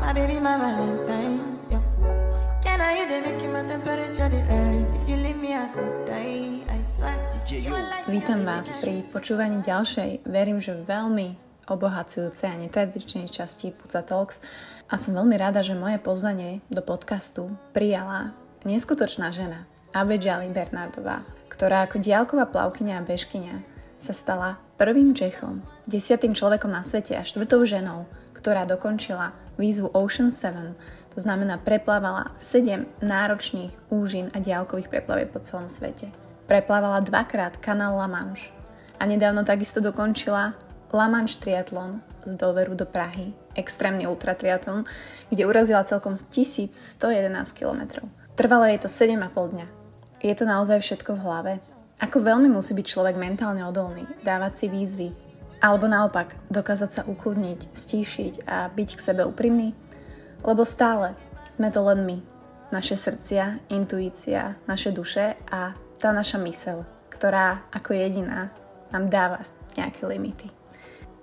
My baby, my Valentine. Yo. Can I you the make my temperature the rise? If you leave me, I could die. I swear. Vítam vás pri počúvaní ďalšej, verím, že veľmi obohacujúcej a netradičnej časti Puca Talks a som veľmi rada, že moje pozvanie do podcastu prijala neskutočná žena, Abedžali Bernardová, ktorá ako diálková plavkyňa a bežkyňa sa stala prvým Čechom, desiatým človekom na svete a štvrtou ženou, ktorá dokončila výzvu Ocean 7, to znamená preplávala 7 náročných úžin a diálkových preplaviek po celom svete. Preplávala dvakrát kanál La Manche a nedávno takisto dokončila La Manche triatlon z Doveru do Prahy, extrémny ultratriatlon, kde urazila celkom 1111 km. Trvalo jej to 7,5 dňa. Je to naozaj všetko v hlave? Ako veľmi musí byť človek mentálne odolný, dávať si výzvy, alebo naopak, dokázať sa ukludniť, stíšiť a byť k sebe úprimný? Lebo stále sme to len my. Naše srdcia, intuícia, naše duše a tá naša mysel, ktorá ako jediná nám dáva nejaké limity.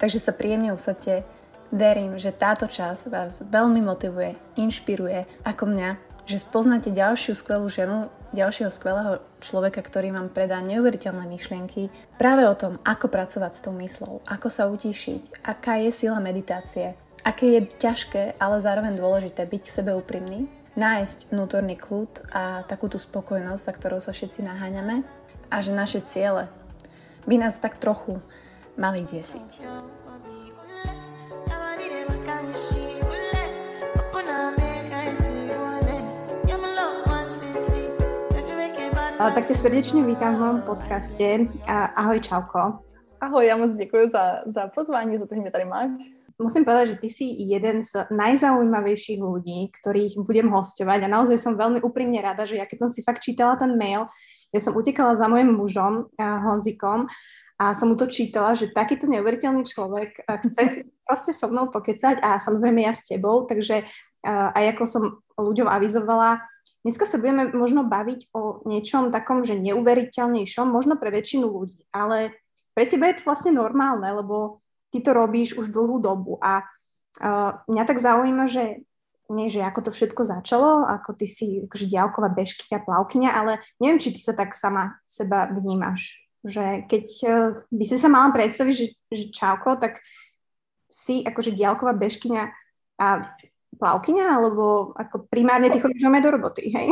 Takže sa príjemne usadte. Verím, že táto časť vás veľmi motivuje, inšpiruje ako mňa, že spoznáte ďalšiu skvelú ženu, ďalšieho skvelého človeka, ktorý vám predá neuveriteľné myšlienky práve o tom, ako pracovať s tou myslou, ako sa utišiť, aká je sila meditácie, aké je ťažké, ale zároveň dôležité byť k sebe úprimný, nájsť vnútorný kľud a takú tú spokojnosť, za ktorou sa všetci naháňame a že naše ciele by nás tak trochu mali desiť. Tak tě srdečně vítám v mém podcaste. A, ahoj, čauko. Ahoj, já moc děkuji za, za pozvání, za to, že mě tady máš. Musím povedať, že ty si jeden z najzaujímavejších ľudí, ktorých budem hostovať a naozaj som veľmi úprimne rada, že ja keď som si fakt čítala ten mail, ja som utekala za mojim mužom, uh, Honzikom, a som mu to čítala, že takýto neuveriteľný človek chce proste so mnou pokecať a samozrejme ja s tebou, takže aj ako som ľuďom avizovala, Dneska sa budeme možno baviť o niečom takom, že neuveriteľnejšom, možno pre väčšinu ľudí, ale pre teba je to vlastne normálne, lebo ty to robíš už dlhú dobu a uh, mňa tak zaujíma, že nie, že ako to všetko začalo, ako ty si akože diálková bežkyňa, plavkyňa, ale neviem, či ty sa tak sama seba vnímaš. Že keď uh, by si sa mala predstaviť, že, že čauko, tak si akože diálková bežkyňa a plavkyňa, alebo ako primárně ty chodíš do roboty, hej?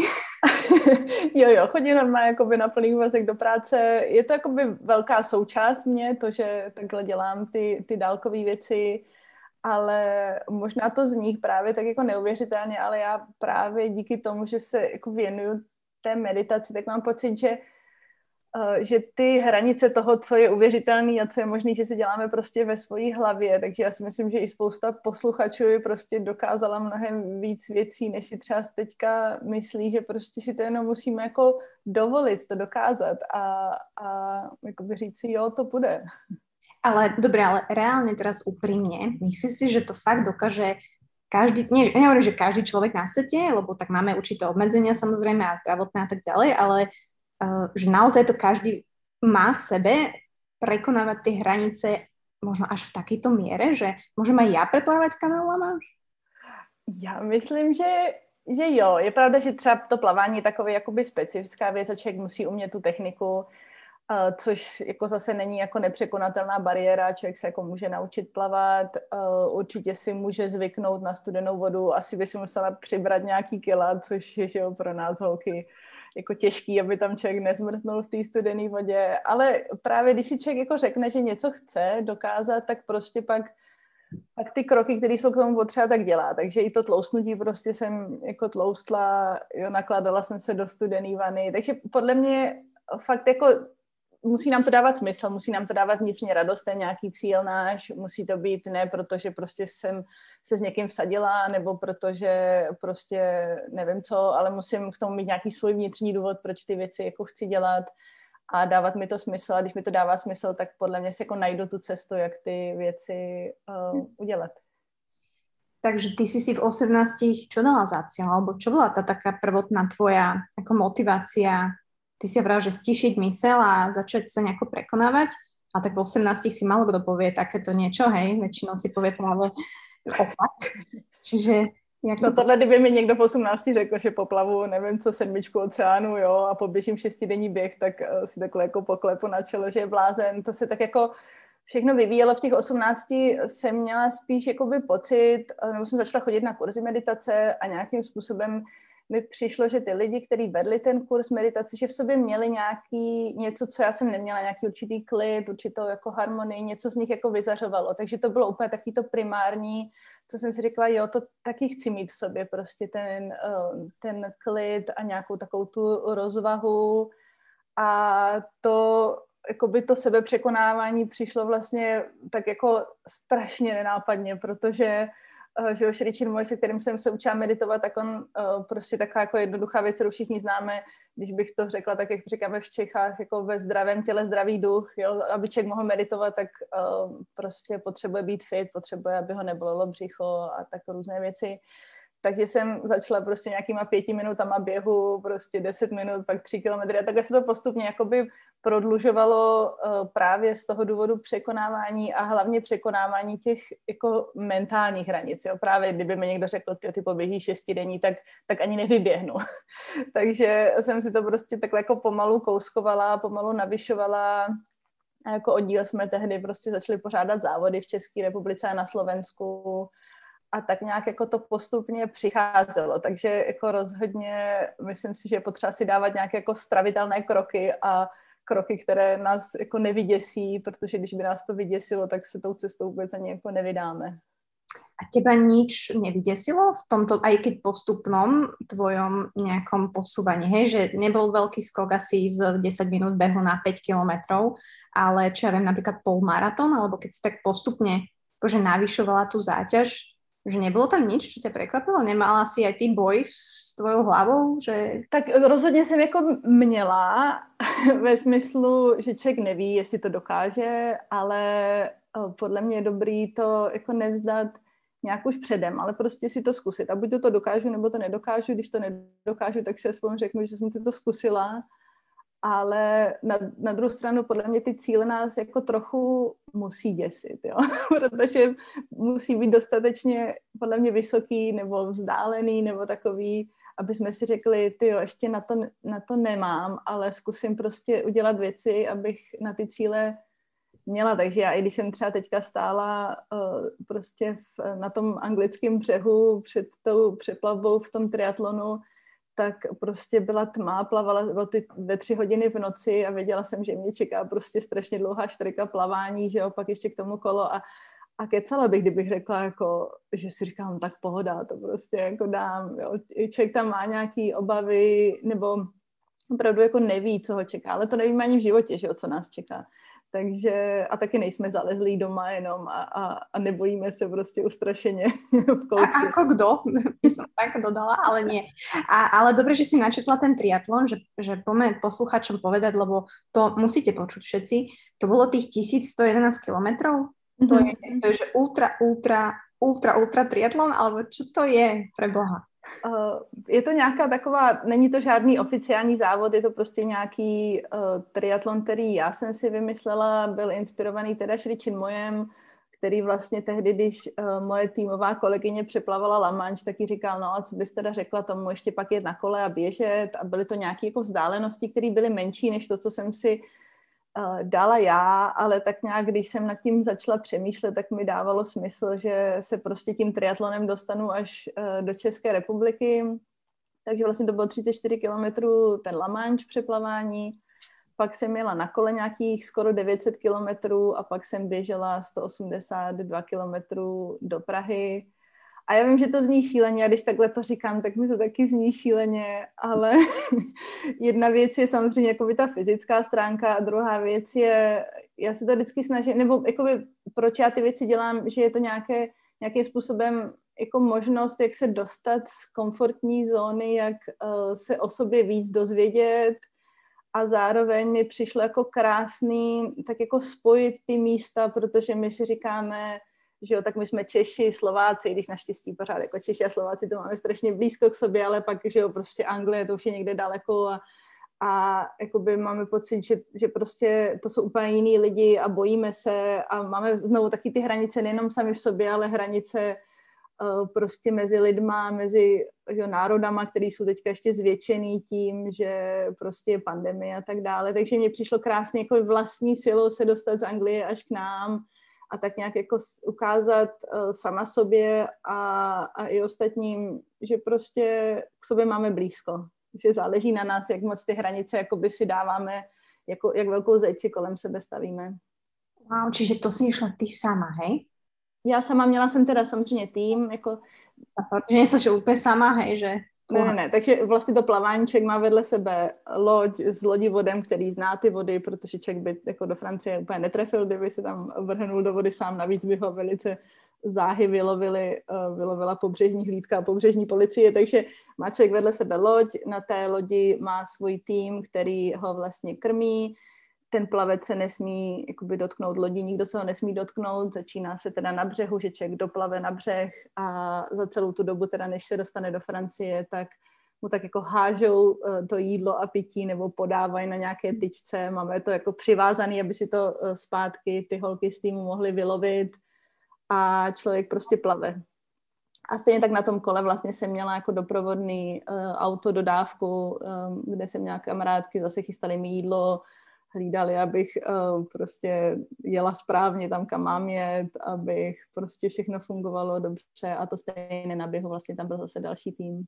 jo, jo, chodím normálně jakoby na plný úvazek do práce. Je to jakoby velká součást mě, to, že takhle dělám ty, ty dálkové věci, ale možná to z nich právě tak jako neuvěřitelně, ale já právě díky tomu, že se jako věnuju té meditaci, tak mám pocit, že že ty hranice toho, co je uvěřitelný a co je možný, že si děláme prostě ve svojí hlavě, takže já si myslím, že i spousta posluchačů prostě dokázala mnohem víc věcí, než si třeba teďka myslí, že prostě si to jenom musíme jako dovolit, to dokázat a, a jakoby říct si, jo, to bude. Ale dobré, ale reálně teraz úprimně, myslíš si, že to fakt dokáže každý, nie, nehovorím, že každý človek na svete, lebo tak máme určité obmedzenia samozrejme a zdravotné a tak ďalej, ale Eh, že naozaj to každý má v sebe prekonávať tie hranice možno až v takejto miere, že môžem aj ja preplávať kanál? Já myslím, že, že jo. Je pravda, že třeba to plavání je takové jakoby specifická věc a člověk musí umět tu techniku, Uh, což jako zase není jako nepřekonatelná bariéra, člověk se jako může naučit plavat, uh, určitě si může zvyknout na studenou vodu, asi by si musela přibrat nějaký kila, což je že jo, pro nás holky jako těžký, aby tam člověk nezmrznul v té studené vodě, ale právě když si člověk jako řekne, že něco chce dokázat, tak prostě pak pak ty kroky, které jsou k tomu potřeba, tak dělá. Takže i to tloustnutí prostě jsem jako tloustla, jo, nakladala jsem se do studené vany. Takže podle mě fakt jako musí nám to dávat smysl, musí nám to dávat vnitřně radost, ten nějaký cíl náš, musí to být ne protože prostě jsem se s někým vsadila, nebo protože prostě nevím co, ale musím k tomu mít nějaký svůj vnitřní důvod, proč ty věci jako chci dělat a dávat mi to smysl. A když mi to dává smysl, tak podle mě si jako najdu tu cestu, jak ty věci uh, udělat. Takže ty si si v 18 čo dala za cieľ, alebo čo bola tá taká prvotná tvoja ako motivácia ty si vral, že stišiť mysel a začať sa nejako prekonávať. A tak v 18 si malo kdo povie takéto niečo, hej, väčšinou si povie práve opak. Čiže Jak no tohle, kdyby mi někdo v 18 řekl, že poplavu, nevím co, sedmičku oceánu, jo, a poběžím šestidenní běh, tak uh, si takhle jako poklepu na čelo, že je blázen. To se tak jako všechno vyvíjelo. V těch 18 jsem měla spíš jakoby pocit, nebo jsem začala chodit na kurzy meditace a nějakým způsobem mi přišlo, že ty lidi, kteří vedli ten kurz meditace, že v sobě měli nějaký, něco, co já jsem neměla, nějaký určitý klid, určitou jako harmonii, něco z nich jako vyzařovalo. Takže to bylo úplně taky to primární, co jsem si říkala, jo, to taky chci mít v sobě, prostě ten, eh, ten klid a nějakou takovou tu rozvahu a to jakoby to sebepřekonávání přišlo vlastně tak jako strašně nenápadně, protože že už Richard Moy, se kterým jsem se učila meditovat, tak on uh, prostě taková jako jednoduchá věc, kterou všichni známe, když bych to řekla, tak jak to říkáme v Čechách, jako ve zdravém těle zdravý duch, jo, aby člověk mohl meditovat, tak uh, prostě potřebuje být fit, potřebuje, aby ho nebolelo břicho a tak různé věci. Takže jsem začala prostě nějakýma pěti minutama běhu, prostě deset minut, pak tři kilometry a takhle se to postupně jakoby prodlužovalo uh, právě z toho důvodu překonávání a hlavně překonávání těch jako mentálních hranic. Jo? Právě kdyby mi někdo řekl, ty, ty poběží šestidenní, tak, tak ani nevyběhnu. Takže jsem si to prostě takhle jako pomalu kouskovala, pomalu navyšovala a jako oddíl jsme tehdy prostě začali pořádat závody v České republice a na Slovensku a tak nějak jako to postupně přicházelo, takže jako rozhodně myslím si, že je potřeba si dávat nějaké jako stravitelné kroky a kroky, které nás jako nevyděsí, protože když by nás to vyděsilo, tak se tou cestou vůbec ani jako nevydáme. A teba nič nevydesilo v tomto, aj keď postupnom tvojom nejakom posúvaní, hej, že nebol veľký skok asi z 10 minút behu na 5 kilometrov, ale čo ja viem, napríklad polmaratón, alebo keď si tak postupne akože navyšovala tú záťaž, že nebylo tam nič, co tě překvapilo? Nemala si aj ty boj s tvojou hlavou? Že... Tak rozhodně jsem jako měla ve smyslu, že člověk neví, jestli to dokáže, ale eh, podle mě je dobrý to jako nevzdat nějak už předem, ale prostě si to zkusit. A buď to, to dokážu, nebo to nedokážu. Když to nedokážu, tak si aspoň řeknu, že jsem si to zkusila ale na, na druhou stranu podle mě ty cíle nás jako trochu musí děsit, jo? protože musí být dostatečně podle mě vysoký nebo vzdálený nebo takový, aby jsme si řekli, ty jo, ještě na to, na to nemám, ale zkusím prostě udělat věci, abych na ty cíle měla. Takže já, i když jsem třeba teďka stála uh, prostě v, na tom anglickém břehu před tou přeplavbou v tom triatlonu, tak prostě byla tma, plavala ty, ve tři hodiny v noci a věděla jsem, že mě čeká prostě strašně dlouhá štrika plavání, že jo, pak ještě k tomu kolo a, a kecala bych, kdybych řekla, jako, že si říkám, tak pohoda, to prostě jako dám, jo. Člověk tam má nějaký obavy, nebo opravdu jako neví, co ho čeká, ale to nevíme ani v životě, že jo, co nás čeká. Takže a taky nejsme zalezlí doma jenom a, a, a nebojíme se prostě ustrašeně v koutě. A ako kdo, som tak dodala, ale nie. A, ale dobre, že si načetla ten triatlon, že, že poďme posluchačom povedať, lebo to musíte počuť všetci. To bolo tých 1111 kilometrov? To, mm-hmm. je, to je že ultra, ultra, ultra, ultra triatlon, alebo čo to je pre Boha? Uh, je to nějaká taková, není to žádný oficiální závod, je to prostě nějaký uh, triatlon, který já jsem si vymyslela, byl inspirovaný teda Šričin Mojem, který vlastně tehdy, když uh, moje týmová kolegyně přeplavala La Manche, tak jí říkal, no a co bys teda řekla tomu, ještě pak jet na kole a běžet? A byly to nějaké jako vzdálenosti, které byly menší než to, co jsem si uh, dala já, ale tak nějak, když jsem nad tím začala přemýšlet, tak mi dávalo smysl, že se prostě tím triatlonem dostanu až uh, do České republiky. Takže vlastně to bylo 34 kilometrů ten La Manche přeplavání, pak jsem jela na kole nějakých skoro 900 kilometrů a pak jsem běžela 182 kilometrů do Prahy a já vím, že to zní šíleně a když takhle to říkám, tak mi to taky zní šíleně, ale jedna věc je samozřejmě jako ta fyzická stránka a druhá věc je, já se to vždycky snažím, nebo jakoby, proč já ty věci dělám, že je to nějaké, nějakým způsobem jako možnost, jak se dostat z komfortní zóny, jak uh, se o sobě víc dozvědět a zároveň mi přišlo jako krásný tak jako spojit ty místa, protože my si říkáme, že jo, tak my jsme Češi, Slováci, když naštěstí pořád jako Češi a Slováci to máme strašně blízko k sobě, ale pak, že jo, prostě Anglie, to už je někde daleko a, a jakoby máme pocit, že, že prostě to jsou úplně jiný lidi a bojíme se a máme znovu taky ty hranice nejenom sami v sobě, ale hranice uh, prostě mezi lidma, mezi že, národama, který jsou teďka ještě zvětšený tím, že prostě je pandemie a tak dále. Takže mně přišlo krásně jako vlastní silou se dostat z Anglie až k nám a tak nějak jako ukázat uh, sama sobě a, a i ostatním, že prostě k sobě máme blízko že záleží na nás, jak moc ty hranice jakoby si dáváme, jako, jak velkou zeď si kolem sebe stavíme. Wow, čiže to si išla ty sama, hej? Já sama měla jsem teda samozřejmě tým, jako... Že nejsi úplně sama, hej, že... Ne, ne, ne, takže vlastně to plaváníček má vedle sebe loď s lodivodem, který zná ty vody, protože člověk by jako do Francie úplně netrefil, kdyby se tam vrhnul do vody sám, navíc by ho velice záhy vylovili, uh, vylovila pobřežní hlídka a pobřežní policie, takže má člověk vedle sebe loď, na té lodi má svůj tým, který ho vlastně krmí, ten plavec se nesmí jakoby dotknout lodi, nikdo se ho nesmí dotknout, začíná se teda na břehu, že člověk doplave na břeh a za celou tu dobu teda, než se dostane do Francie, tak mu tak jako hážou uh, to jídlo a pití nebo podávají na nějaké tyčce, máme to jako přivázané, aby si to uh, zpátky ty holky z týmu mohly vylovit, a člověk prostě plave. A stejně tak na tom kole vlastně jsem měla jako doprovodný uh, auto dodávku, um, kde jsem měla kamarádky, zase chystali mi jídlo, hlídali, abych uh, prostě jela správně tam, kam mám jet, abych prostě všechno fungovalo dobře a to stejně na běhu vlastně tam byl zase další tým.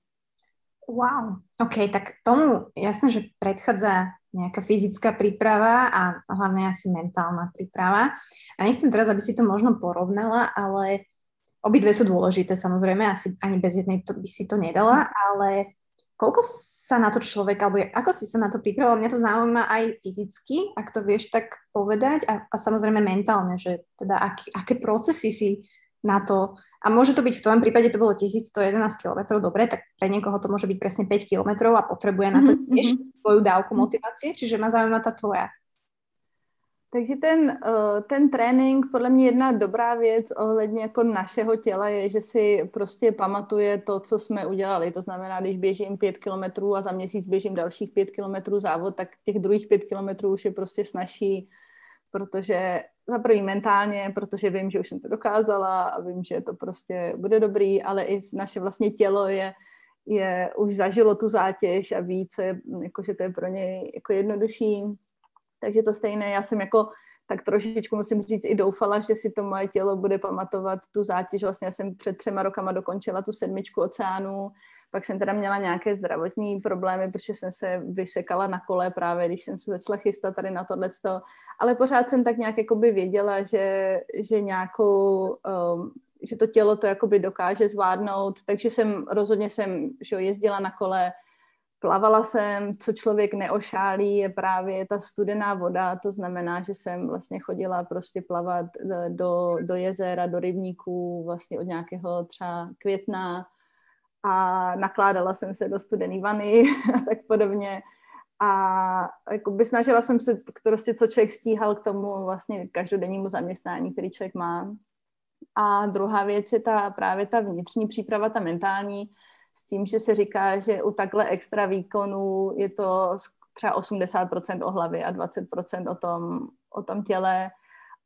Wow, OK, tak tomu jasné, že predchádza nejaká fyzická príprava a hlavne asi mentálna príprava. A nechcem teraz, aby si to možno porovnala, ale obidve sú dôležité, samozrejme, asi ani bez jednej to by si to nedala, ale koľko sa na to človek, alebo ako si sa na to pripravila? Mňa to zaujíma aj fyzicky, ak to vieš tak povedať, a, a samozrejme mentálne, že teda ak, aké procesy si na to. A môže to byť v tvojom prípade, to bolo 1111 km, dobre, tak pre niekoho to môže byť presne 5 km a potrebuje na to mhm, tiež mm-hmm. svoju dávku motivace, čiže ma zaujíma ta tvoja. Takže ten, eh, ten trénink, podle mě jedna dobrá věc ohledně jako našeho těla je, že si prostě pamatuje to, co jsme udělali. To znamená, když běžím pět kilometrů a za měsíc běžím dalších pět kilometrů závod, tak těch druhých pět kilometrů už je prostě snaží, protože za prvý mentálně, protože vím, že už jsem to dokázala a vím, že to prostě bude dobrý, ale i naše vlastně tělo je, je už zažilo tu zátěž a ví, co je, jako, že to je pro něj jako jednodušší. Takže to stejné, já jsem jako tak trošičku musím říct i doufala, že si to moje tělo bude pamatovat tu zátěž. Vlastně já jsem před třema rokama dokončila tu sedmičku oceánů, pak jsem teda měla nějaké zdravotní problémy, protože jsem se vysekala na kole právě, když jsem se začala chystat tady na tohleto, ale pořád jsem tak nějak jakoby věděla, že, že nějakou, um, že to tělo to jakoby dokáže zvládnout, takže jsem rozhodně jsem že jezdila na kole, plavala jsem, co člověk neošálí, je právě ta studená voda, to znamená, že jsem vlastně chodila prostě plavat do, do jezera, do rybníků vlastně od nějakého třeba května a nakládala jsem se do studené vany a tak podobně. A by snažila jsem se prostě, co člověk stíhal k tomu vlastně každodennímu zaměstnání, který člověk má. A druhá věc je ta právě ta vnitřní příprava, ta mentální, s tím, že se říká, že u takhle extra výkonů je to třeba 80% o hlavě a 20% o tom, o tom těle.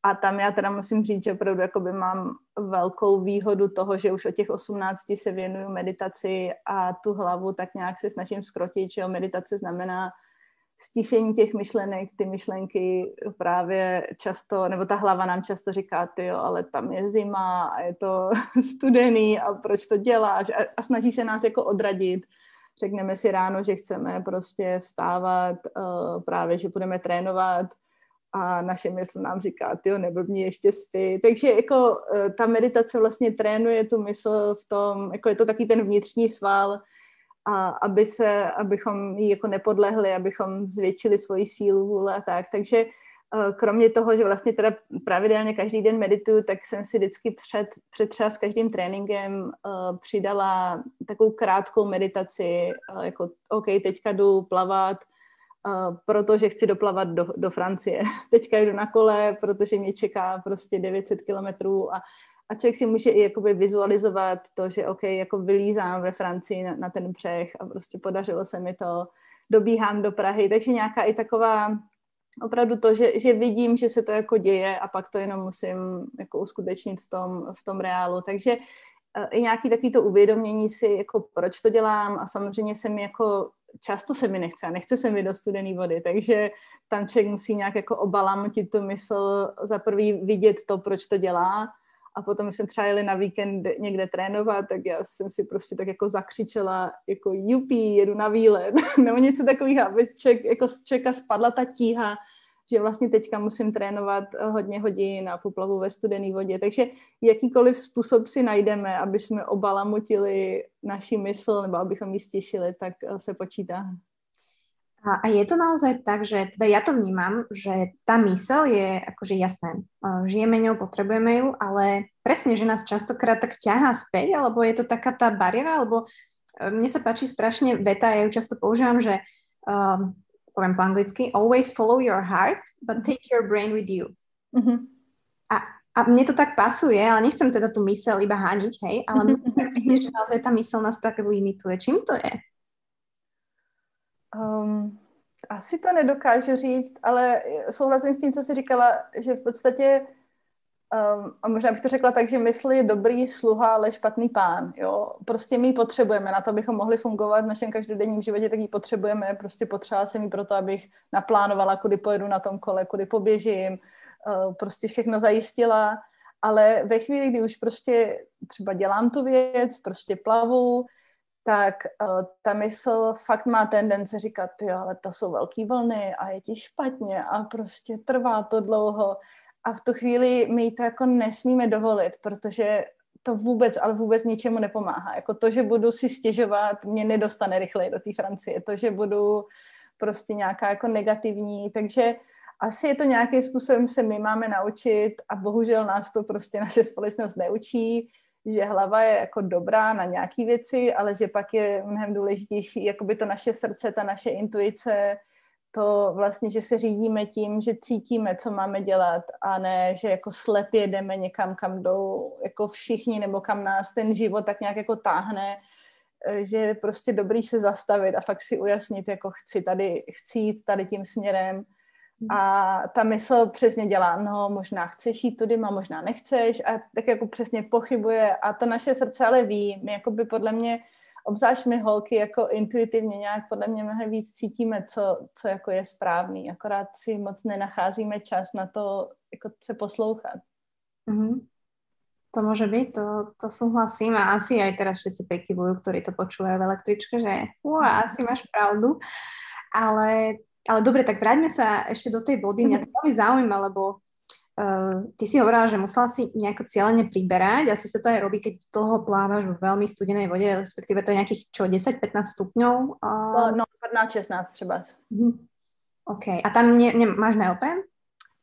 A tam já teda musím říct, že opravdu jakoby mám velkou výhodu toho, že už od těch 18 se věnuju meditaci a tu hlavu tak nějak se snažím skrotit, že jo, meditace znamená stišení těch myšlenek, ty myšlenky právě často, nebo ta hlava nám často říká, ty jo, ale tam je zima a je to studený a proč to děláš a, a snaží se nás jako odradit. Řekneme si ráno, že chceme prostě vstávat, uh, právě, že budeme trénovat a naše mysl nám říká, ty jo, neblbni, ještě spí. Takže jako uh, ta meditace vlastně trénuje tu mysl v tom, jako je to taky ten vnitřní sval, a aby se, abychom jí jako nepodlehli, abychom zvětšili svoji sílu, vůle a tak. Takže eh, kromě toho, že vlastně teda pravidelně každý den medituju, tak jsem si vždycky před, před třeba s každým tréninkem uh, přidala takovou krátkou meditaci, uh, jako OK, teďka jdu plavat, uh, protože chci doplavat do, do Francie. teďka jdu na kole, protože mě čeká prostě 900 kilometrů a a člověk si může i jakoby vizualizovat to, že OK, jako vylízám ve Francii na, na ten břeh a prostě podařilo se mi to. dobíhám do Prahy, takže nějaká i taková opravdu to, že, že vidím, že se to jako děje a pak to jenom musím jako uskutečnit v tom, v tom reálu. Takže eh, i nějaký takový to uvědomění si, jako proč to dělám a samozřejmě se mi jako často se mi nechce a nechce se mi do studené vody, takže tam člověk musí nějak jako obalamotit tu mysl, za prvý vidět to, proč to dělá a potom, když jsem třeba jeli na víkend někde trénovat, tak já jsem si prostě tak jako zakřičela, jako jupí, jedu na výlet, nebo něco takového, aby člověk, jako z člověka spadla ta tíha, že vlastně teďka musím trénovat hodně hodin na poplavu ve studené vodě. Takže jakýkoliv způsob si najdeme, aby jsme obalamutili naši mysl nebo abychom ji stěšili, tak se počítá. A, a je to naozaj tak, že teda ja to vnímam, že tá mysel je akože jasné, žijeme ňou, potrebujeme ju, ale presne, že nás častokrát tak ťahá späť, alebo je to taká tá bariéra, alebo e, mne sa páči strašne veta, ja ju často používam, že um, poviem po anglicky, always follow your heart, but take your brain with you. Mm-hmm. A, a mne to tak pasuje, ale nechcem teda tú mysel iba haniť, hej, ale mne že naozaj tá mysel nás tak limituje. Čím to je? Um, asi to nedokážu říct, ale souhlasím s tím, co jsi říkala, že v podstatě, um, a možná bych to řekla tak, že mysl je dobrý sluha, ale špatný pán. Jo? Prostě my ji potřebujeme na to, abychom mohli fungovat v našem každodenním životě, tak ji potřebujeme. Prostě potřeba jsem ji proto, abych naplánovala, kudy pojedu na tom kole, kudy poběžím, uh, prostě všechno zajistila. Ale ve chvíli, kdy už prostě třeba dělám tu věc, prostě plavu, tak uh, ta mysl fakt má tendence říkat, jo, ale to jsou velké vlny a je ti špatně a prostě trvá to dlouho. A v tu chvíli my to jako nesmíme dovolit, protože to vůbec, ale vůbec ničemu nepomáhá. Jako to, že budu si stěžovat, mě nedostane rychleji do té Francie. To, že budu prostě nějaká jako negativní, takže asi je to nějakým způsobem se my máme naučit a bohužel nás to prostě naše společnost neučí, že hlava je jako dobrá na nějaké věci, ale že pak je mnohem důležitější jakoby to naše srdce, ta naše intuice, to vlastně, že se řídíme tím, že cítíme, co máme dělat a ne, že jako slepě jdeme někam, kam jdou jako všichni nebo kam nás ten život tak nějak jako táhne, že je prostě dobrý se zastavit a fakt si ujasnit, jako chci tady, chci jít tady tím směrem a ta mysl přesně dělá, no možná chceš jít tudy, a možná nechceš a tak jako přesně pochybuje a to naše srdce ale ví, my jako by podle mě, obzvlášť my holky jako intuitivně nějak podle mě mnohem víc cítíme, co, co jako je správný, akorát si moc nenacházíme čas na to jako se poslouchat. Mm-hmm. To môže byť, to, to súhlasím a asi aj teraz všetci prikyvujú, ktorí to počúvajú v električke, že ua, asi máš pravdu. Ale ale dobre, tak vráťme sa ešte do tej vody. Mňa to veľmi zaujíma, lebo uh, ty si hovorila, že musela si nejako cieľene priberať. Asi sa to aj robí, keď dlho plávaš v veľmi studenej vode, respektíve to je nejakých čo, 10-15 stupňov? Uh... No, 15-16 třeba. Uh-huh. OK. A tam ne, ne, máš neopren?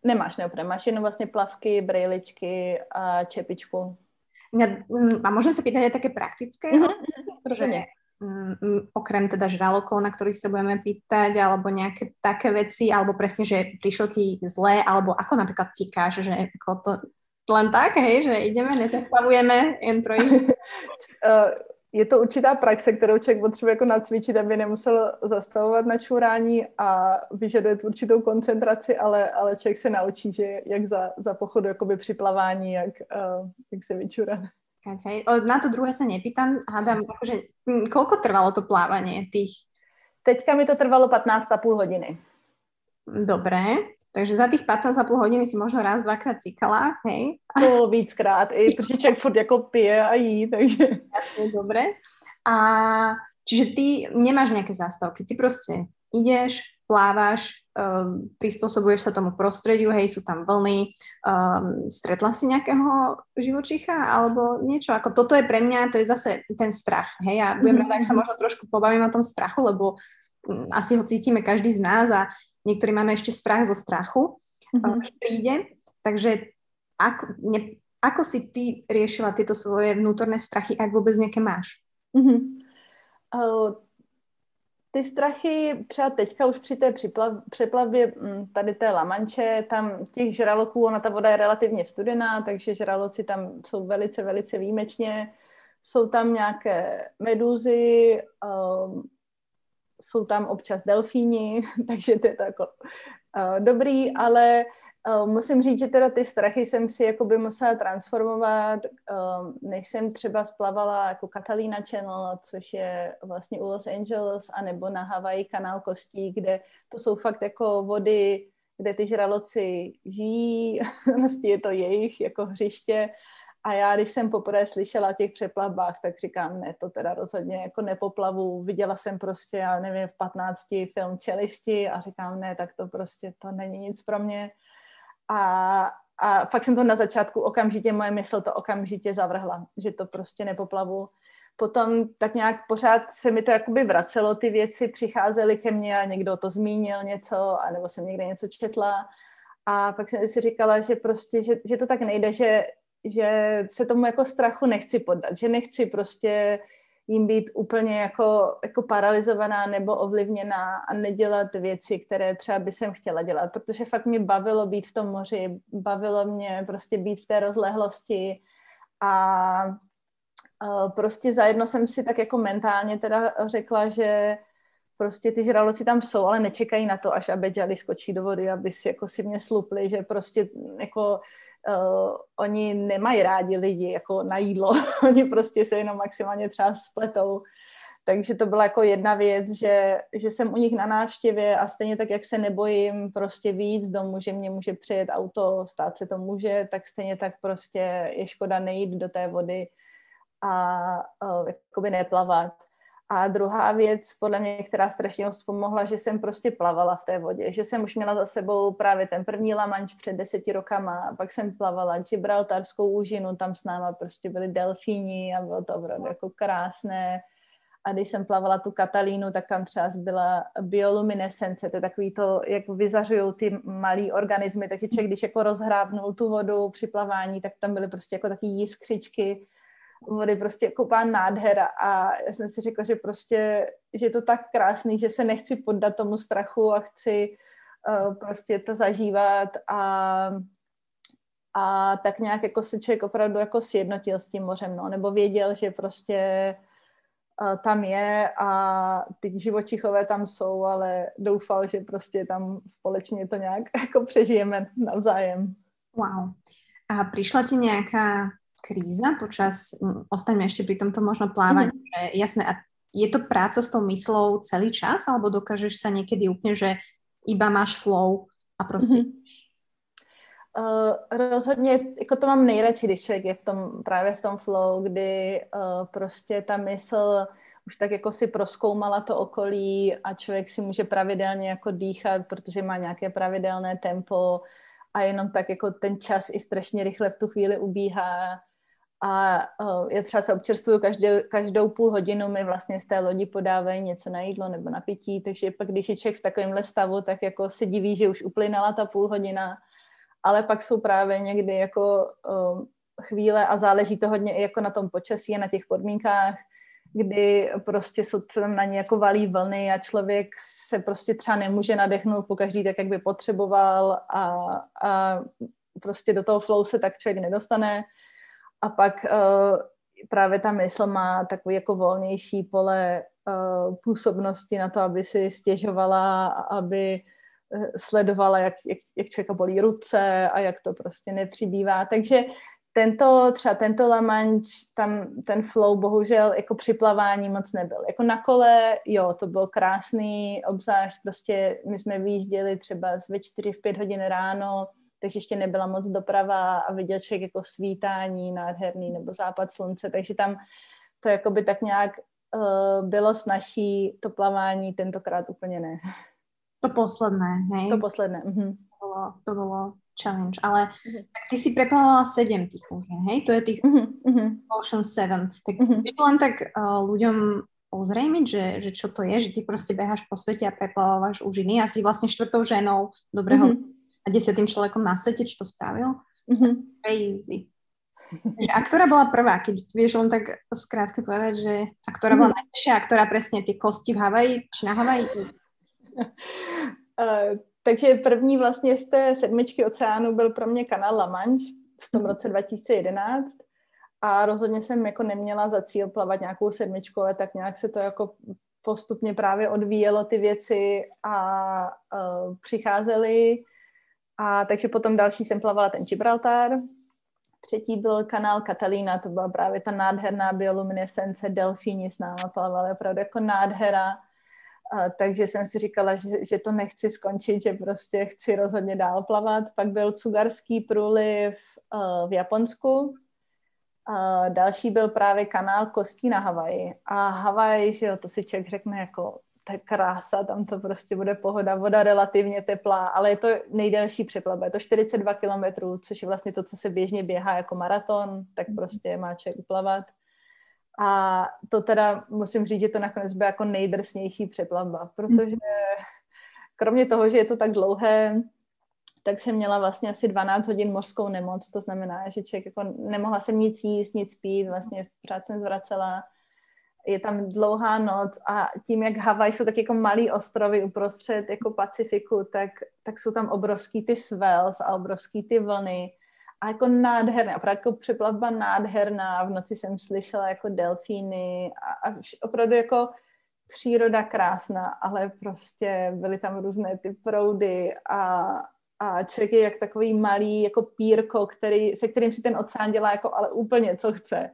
Nemáš neopren, máš jenom vlastně plavky, brejličky a čepičku. Mm, a môžem sa pýtať aj také praktické? Mm-hmm. Pretože Mm, okrem teda žralokov, na ktorých sa budeme pýtať, alebo nejaké také veci, alebo presne, že prišlo ti zlé, alebo ako napríklad cikáš, že ako to len tak, hej, že ideme, nezaplavujeme, jen. Eh, je to určitá praxe, kterou člověk potřebuje jako nacvičit, aby nemusel zastavovat na čurání a vyžaduje určitou koncentraci, ale, ale člověk se naučí, že jak za, za pochodu jakoby při plavání, jak, uh, jak se vyčurat. Hej. O, na to druhé sa nepýtam. Hádam, akože, hm, koľko trvalo to plávanie tých? Teďka mi to trvalo 15,5 hodiny. Dobre, takže za tých 15,5 hodiny si možno raz, dvakrát cikala, hej? To víckrát, i protože člověk furt jako pije a jí, takže... Jasne, dobre. A čiže ty nemáš nejaké zástavky, ty proste ideš, plávaš, um, prispôsobuješ sa tomu prostrediu, hej, sú tam vlny, um, stretla si nejakého živočicha alebo niečo, ako toto je pre mňa, to je zase ten strach, hej, a budem rada, ak sa možno trošku pobavím o tom strachu, lebo um, asi ho cítime každý z nás a niektorí máme ešte strach zo strachu, mm-hmm. um, príde, takže ako, ne, ako si ty riešila tieto svoje vnútorné strachy, ak vôbec nejaké máš? Mm-hmm. Uh, ty strachy třeba teďka už při té přeplavbě mm, tady té Lamanče, tam těch žraloků, ona ta voda je relativně studená, takže žraloci tam jsou velice, velice výjimečně. Jsou tam nějaké medúzy, um, jsou tam občas delfíni, takže to je to jako uh, dobrý, ale musím říct, že teda ty strachy jsem si jakoby musela transformovat, uh, než jsem třeba splavala jako Catalina Channel, což je vlastně u Los Angeles, anebo na Havaji kanál Kostí, kde to jsou fakt jako vody, kde ty žraloci žijí, vlastně je to jejich jako hřiště a já, když jsem poprvé slyšela o těch přeplavbách, tak říkám, ne, to teda rozhodně jako nepoplavu. Viděla jsem prostě, já nevím, v 15 film Čelisti a říkám, ne, tak to prostě, to není nic pro mě. A, a fakt jsem to na začátku okamžitě, moje mysl to okamžitě zavrhla, že to prostě nepoplavu. Potom tak nějak pořád se mi to jakoby vracelo, ty věci přicházely ke mně a někdo to zmínil něco, anebo jsem někde něco četla. A pak jsem si říkala, že prostě, že, že to tak nejde, že že se tomu jako strachu nechci poddat, že nechci prostě jim být úplně jako, jako paralizovaná nebo ovlivněná a nedělat věci, které třeba by jsem chtěla dělat, protože fakt mě bavilo být v tom moři, bavilo mě prostě být v té rozlehlosti a prostě zajedno jsem si tak jako mentálně teda řekla, že prostě ty žraloci tam jsou, ale nečekají na to, až Abedžali skočí do vody, aby si jako si mě slupli, že prostě jako uh, oni nemají rádi lidi jako na jídlo, oni prostě se jenom maximálně třeba spletou. Takže to byla jako jedna věc, že, že jsem u nich na návštěvě a stejně tak, jak se nebojím prostě víc domů, že mě může přijet auto, stát se to může, tak stejně tak prostě je škoda nejít do té vody a uh, jakoby neplavat. A druhá věc, podle mě, která strašně moc pomohla, že jsem prostě plavala v té vodě, že jsem už měla za sebou právě ten první lamanč před deseti rokama, a pak jsem plavala Gibraltarskou úžinu, tam s náma prostě byli delfíni a bylo to opravdu jako krásné. A když jsem plavala tu Katalínu, tak tam třeba byla bioluminescence, to je takový to, jak vyzařují ty malý organismy, takže člověk, když jako rozhrábnul tu vodu při plavání, tak tam byly prostě jako taky jiskřičky, vody prostě jako úplná nádhera a já jsem si řekla, že prostě, že je to tak krásný, že se nechci poddat tomu strachu a chci uh, prostě to zažívat a a tak nějak jako se člověk opravdu jako sjednotil s tím mořem, no, nebo věděl, že prostě uh, tam je a ty živočichové tam jsou, ale doufal, že prostě tam společně to nějak jako přežijeme navzájem. Wow. A přišla ti nějaká kríza počas, ostaňme ešte pri tomto možno plávanie, mm-hmm. že jasné, a je to práca s tou myslou celý čas, alebo dokážeš sa niekedy úplne, že iba máš flow a prostě... Mm-hmm. Uh, rozhodně, jako to mám nejradši, když člověk je v tom, právě v tom flow, kdy uh, prostě ta mysl už tak jako si proskoumala to okolí a člověk si může pravidelně jako dýchat, protože má nějaké pravidelné tempo a jenom tak jako ten čas i strašně rychle v tu chvíli ubíhá a uh, já třeba se občerstvuju každou, každou půl hodinu, mi vlastně z té lodi podávají něco na jídlo nebo na pití, takže pak když je člověk v takovémhle stavu, tak jako se diví, že už uplynala ta půl hodina, ale pak jsou právě někdy jako uh, chvíle a záleží to hodně i jako na tom počasí a na těch podmínkách, kdy prostě jsou na ně jako valí vlny a člověk se prostě třeba nemůže nadechnout po každý tak, jak by potřeboval a, a prostě do toho flow se tak člověk nedostane a pak uh, právě ta mysl má takový jako volnější pole uh, působnosti na to, aby si stěžovala, aby eh, sledovala, jak, jak, jak člověka bolí ruce a jak to prostě nepřibývá. Takže tento, třeba tento lamanč, tam ten flow bohužel jako při plavání moc nebyl. Jako na kole, jo, to bylo krásný, obzvlášť prostě my jsme vyjížděli třeba ve 4 v 5 hodin ráno, takže ještě nebyla moc doprava a viděl člověk jako svítání nádherný nebo západ slunce, takže tam to jako by tak nějak uh, bylo snažší to plavání, tentokrát úplně ne. To posledné, hej? To posledné, mhm. To bylo, to bylo challenge, ale uh-huh. tak ty si preplavala sedem tých úžin, hej? To je tých uh-huh. Ocean 7. Tak to len tak uh, ľuďom ozrejmiť, že, že čo to je, že ty prostě beháš po svete a preplavováš úžiny a si vlastne štvrtou ženou dobrého uh-huh a desiatým človekom na svete, čo to spravil. Mm-hmm. Crazy. A ktorá bola prvá, keď vieš len tak skrátke povedať, že a ktorá bola mm-hmm. najťažšia a ktorá presne ty kosti v Havaji, či na Havaji? Uh, takže první vlastně z té sedmičky oceánu byl pro mě kanál La Manche v tom roce 2011 a rozhodně jsem jako neměla za cíl plavat nějakou sedmičku, ale tak nějak se to jako postupně právě odvíjelo ty věci a uh, přicházely. A takže potom další jsem plavala ten Gibraltar. Třetí byl kanál Katalína, to byla právě ta nádherná bioluminescence, delfíni s náma plavali, opravdu jako nádhera. Uh, takže jsem si říkala, že, že to nechci skončit, že prostě chci rozhodně dál plavat. Pak byl Cugarský průliv uh, v Japonsku, a další byl právě kanál Kostí na Havaji. A Havaj, že jo, to si člověk řekne jako, to je krása, tam to prostě bude pohoda, voda relativně teplá, ale je to nejdelší přeplava, je to 42 kilometrů, což je vlastně to, co se běžně běhá jako maraton, tak mhm. prostě má člověk uplavat. A to teda musím říct, že to nakonec byla jako nejdrsnější přeplavba, protože kromě toho, že je to tak dlouhé, tak jsem měla vlastně asi 12 hodin mořskou nemoc, to znamená, že člověk jako nemohla jsem nic jíst, nic pít, vlastně pořád jsem zvracela. Je tam dlouhá noc a tím, jak Havaj jsou tak jako malý ostrovy uprostřed jako Pacifiku, tak, tak jsou tam obrovský ty swells a obrovský ty vlny. A jako nádherné, opravdu jako přeplavba nádherná, v noci jsem slyšela jako delfíny a, a opravdu jako příroda krásná, ale prostě byly tam různé ty proudy a, a člověk je jak takový malý jako pírko, který, se kterým si ten oceán dělá jako ale úplně co chce.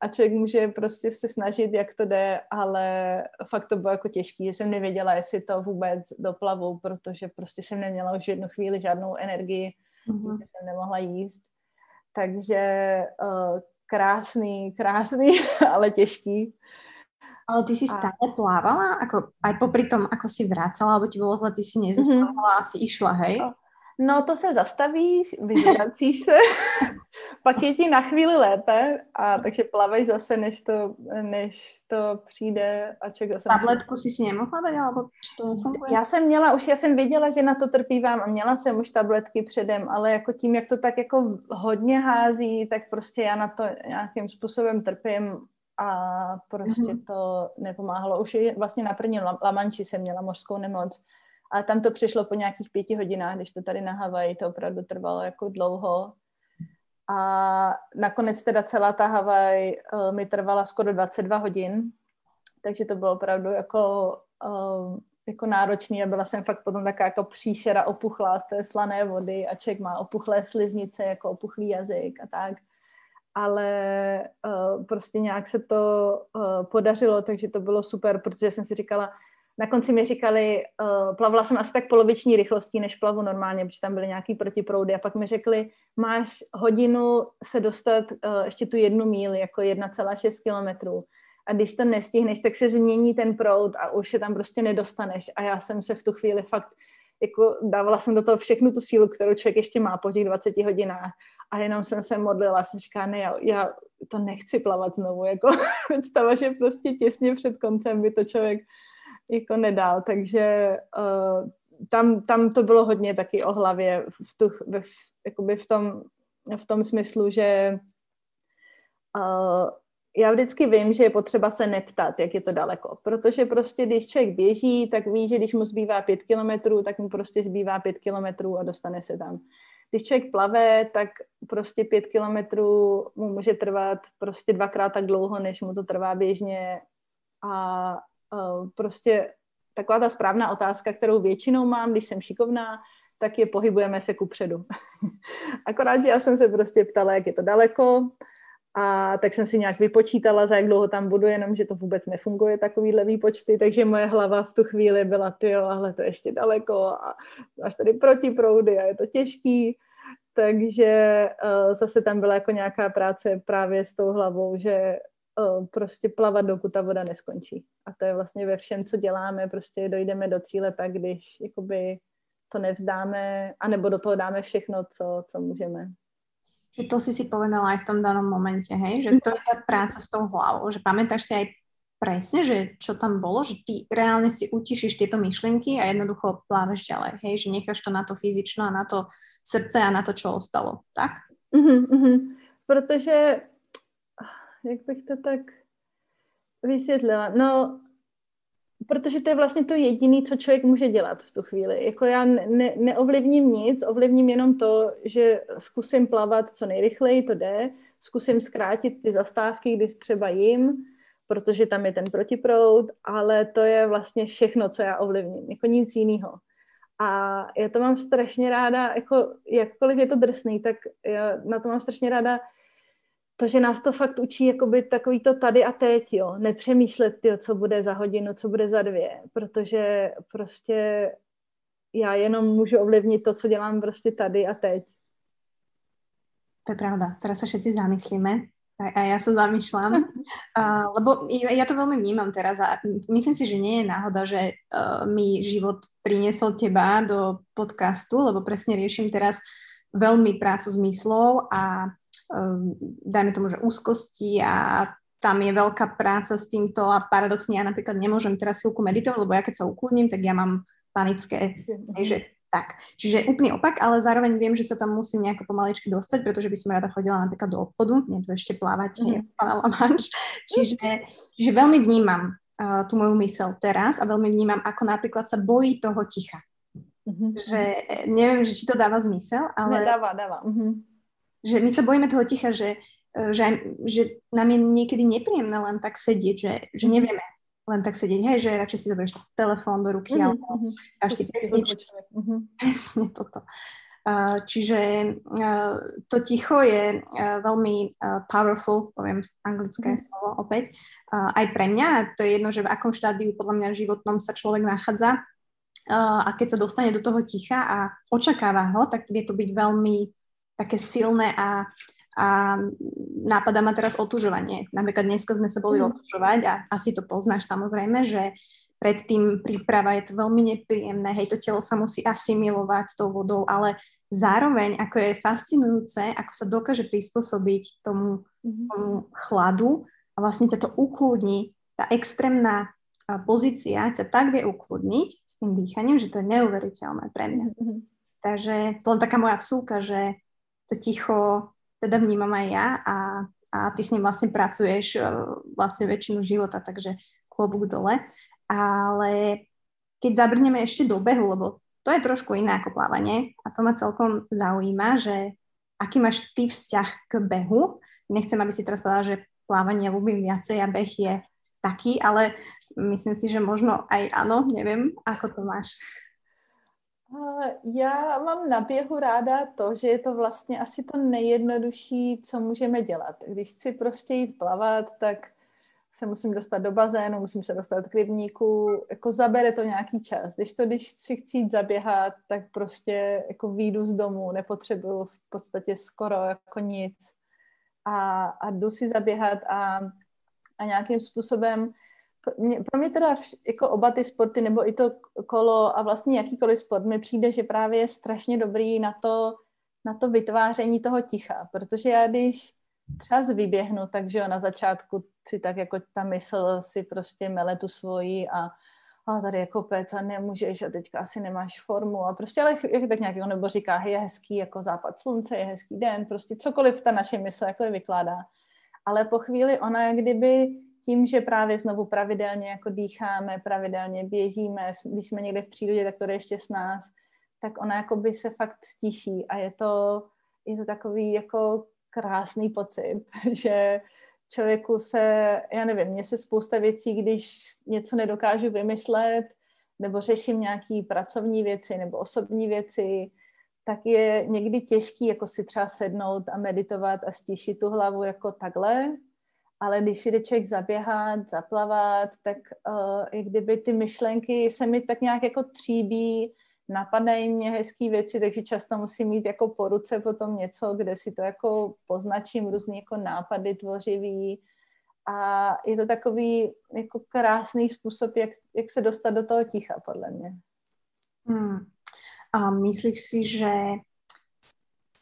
A člověk může prostě se snažit, jak to jde, ale fakt to bylo jako těžký, že jsem nevěděla, jestli to vůbec doplavu, protože prostě jsem neměla už jednu chvíli žádnou energii, mm-hmm. jsem nemohla jíst. Takže uh, krásný, krásný, ale těžký. Ale ty si a... stále plávala? Ako, aj popri tom, ako si vracala, alebo ti bolo zle, ty si nezastavila, mm-hmm. asi išla, hej? No to se zastavíš, vyvracíš se, pak je ti na chvíli lépe a takže plaveš zase, než to, než to přijde a člověk zase... Tabletku si si nemohla dát, alebo či to nefunguje? Já jsem měla už, já jsem věděla, že na to trpívám a měla jsem už tabletky předem, ale jako tím, jak to tak jako hodně hází, tak prostě já na to nějakým způsobem trpím a prostě mm-hmm. to nepomáhalo. Už je, vlastně na první Lamanči jsem měla mořskou nemoc a tam to přišlo po nějakých pěti hodinách, když to tady na Havaji to opravdu trvalo jako dlouho. A nakonec teda celá ta Havaj uh, mi trvala skoro 22 hodin, takže to bylo opravdu jako, uh, jako náročný a byla jsem fakt potom taková jako příšera opuchlá z té slané vody a člověk má opuchlé sliznice, jako opuchlý jazyk a tak. Ale uh, prostě nějak se to uh, podařilo, takže to bylo super, protože jsem si říkala, na konci mi říkali, uh, plavala jsem asi tak poloviční rychlostí, než plavu normálně, protože tam byly nějaký protiproudy. A pak mi řekli, máš hodinu se dostat uh, ještě tu jednu míli, jako 1,6 kilometrů. A když to nestihneš, tak se změní ten proud a už se tam prostě nedostaneš. A já jsem se v tu chvíli fakt jako dávala jsem do toho všechnu tu sílu, kterou člověk ještě má po těch 20 hodinách. A jenom jsem se modlila, jsem říká, ne, já, já to nechci plavat znovu, jako představa, že prostě těsně před koncem by to člověk jako nedal, takže uh, tam, tam to bylo hodně taky o hlavě v, tu, v, jakoby v, tom, v tom smyslu, že uh, já vždycky vím, že je potřeba se neptat, jak je to daleko, protože prostě když člověk běží, tak ví, že když mu zbývá pět kilometrů, tak mu prostě zbývá pět kilometrů a dostane se tam. Když člověk plave, tak prostě pět kilometrů mu může trvat prostě dvakrát tak dlouho, než mu to trvá běžně a uh, prostě taková ta správná otázka, kterou většinou mám, když jsem šikovná, tak je pohybujeme se ku předu. Akorát, že já jsem se prostě ptala, jak je to daleko, a tak jsem si nějak vypočítala, za jak dlouho tam budu, jenom že to vůbec nefunguje, takovýhle výpočty, takže moje hlava v tu chvíli byla, ty jo, ale to ještě daleko a máš tady protiproudy a je to těžký. Takže uh, zase tam byla jako nějaká práce právě s tou hlavou, že prostě plavat, dokud ta voda neskončí. A to je vlastně ve všem, co děláme, prostě dojdeme do cíle tak, když jakoby to nevzdáme, anebo do toho dáme všechno, co, co můžeme. Že to si si povedala aj v tom danom momente, hej? Že to je tá práca s tou hlavou, že pamätáš si aj presne, že čo tam bolo, že ty reálne si utišíš tieto myšlienky a jednoducho pláveš ďalej, hej? Že necháš to na to fyzično a na to srdce a na to, čo ostalo, tak? Mm-hmm, mm-hmm. Protože jak bych to tak vysvětlila? No, protože to je vlastně to jediné, co člověk může dělat v tu chvíli. Jako já ne, neovlivním nic, ovlivním jenom to, že zkusím plavat co nejrychleji, to jde, zkusím zkrátit ty zastávky, když třeba jim, protože tam je ten protiproud, ale to je vlastně všechno, co já ovlivním, jako nic jiného. A já to mám strašně ráda, jako jakkoliv je to drsný, tak já na to mám strašně ráda to, že nás to fakt učí jakoby takový to tady a teď, jo. Nepřemýšlet, jo, co bude za hodinu, co bude za dvě, protože prostě já jenom můžu ovlivnit to, co dělám prostě tady a teď. To je pravda. Teraz sa všetci zamyslíme a ja sa zamýšľam, uh, lebo ja to veľmi vnímam teraz a myslím si, že nie je náhoda, že uh, mi život priniesol teba do podcastu, lebo presne riešim teraz veľmi prácu zmyslov a um, dajme tomu, že úzkosti a tam je veľká práca s týmto a paradoxne ja napríklad nemôžem teraz chvíľku meditovať, lebo ja keď sa ukludním, tak ja mám panické, že tak, čiže úplný opak, ale zároveň viem, že sa tam musím nejako pomaličky dostať, pretože by som rada chodila napríklad do obchodu, nie to ešte plávať, mm. Lamanš. Čiže, čiže veľmi vnímam uh, tú moju mysel teraz a veľmi vnímam, ako napríklad sa bojí toho ticha. Mm-hmm. Že neviem, že či to dáva zmysel, ale... Nedáva, dáva. Mm-hmm. Že my sa bojíme toho ticha, že, e, že, že nám je niekedy nepríjemné len tak sedieť, že, že mhm. nevieme len tak sedieť, hej, že radšej si zoberieš telefón do ruky mm-hmm. alebo dáš si mm-hmm. presne toto. Uh, čiže uh, to ticho je uh, veľmi powerful, poviem anglické mm. slovo opäť, aj pre mňa. To je jedno, že v akom štádiu podľa mňa životnom sa človek nachádza a keď sa dostane do toho ticha a očakáva ho, tak vie to byť veľmi také silné a a nápada ma teraz otužovanie. Napríklad dneska sme sa boli mm. otužovať a asi to poznáš samozrejme, že predtým príprava je to veľmi nepríjemné, hej, to telo sa musí asimilovať s tou vodou, ale zároveň ako je fascinujúce, ako sa dokáže prispôsobiť tomu, mm. tomu chladu a vlastne ťa to ukludní, tá extrémna pozícia ťa tak vie ukludniť s tým dýchaním, že to je neuveriteľné pre mňa. Mm-hmm. Takže to len taká moja vsúka, že to ticho teda vnímam aj ja a, a ty s ním vlastne pracuješ uh, vlastne väčšinu života, takže klobúk dole. Ale keď zabrneme ešte do behu, lebo to je trošku iné ako plávanie a to ma celkom zaujíma, že aký máš ty vzťah k behu. Nechcem, aby si teraz povedala, že plávanie ľúbim viacej a beh je taký, ale myslím si, že možno aj áno, neviem, ako to máš. Já mám na běhu ráda to, že je to vlastně asi to nejjednodušší, co můžeme dělat. Když chci prostě jít plavat, tak se musím dostat do bazénu, musím se dostat k rybníku, jako zabere to nějaký čas. Když to, když si chci jít zaběhat, tak prostě jako výjdu z domu, nepotřebuju v podstatě skoro jako nic a, a jdu si zaběhat a, a nějakým způsobem mě, pro mě teda vš, jako oba ty sporty, nebo i to kolo a vlastně jakýkoliv sport mi přijde, že právě je strašně dobrý na to, na to vytváření toho ticha, protože já když třeba vyběhnu, takže na začátku si tak jako ta mysl si prostě mele tu svoji a, a tady je kopec a nemůžeš a teďka asi nemáš formu a prostě ale jak tak nějak, nebo říká, hej, je hezký jako západ slunce, je hezký den, prostě cokoliv ta naše mysl jako vykládá. Ale po chvíli ona jak kdyby tím, že právě znovu pravidelně jako dýcháme, pravidelně běžíme, když jsme někde v přírodě, tak to jde ještě s nás, tak ona jako by se fakt stiší a je to, je to takový jako krásný pocit, že člověku se, já nevím, mně se spousta věcí, když něco nedokážu vymyslet, nebo řeším nějaký pracovní věci nebo osobní věci, tak je někdy těžký jako si třeba sednout a meditovat a stišit tu hlavu jako takhle, ale když si jde člověk zaběhat, zaplavat, tak uh, i kdyby ty myšlenky se mi tak nějak jako tříbí, napadají mě hezké věci, takže často musím mít jako po ruce potom něco, kde si to jako poznačím, různý jako nápady tvořivý a je to takový jako krásný způsob, jak, jak se dostat do toho ticha, podle mě. Hmm. A myslíš si, že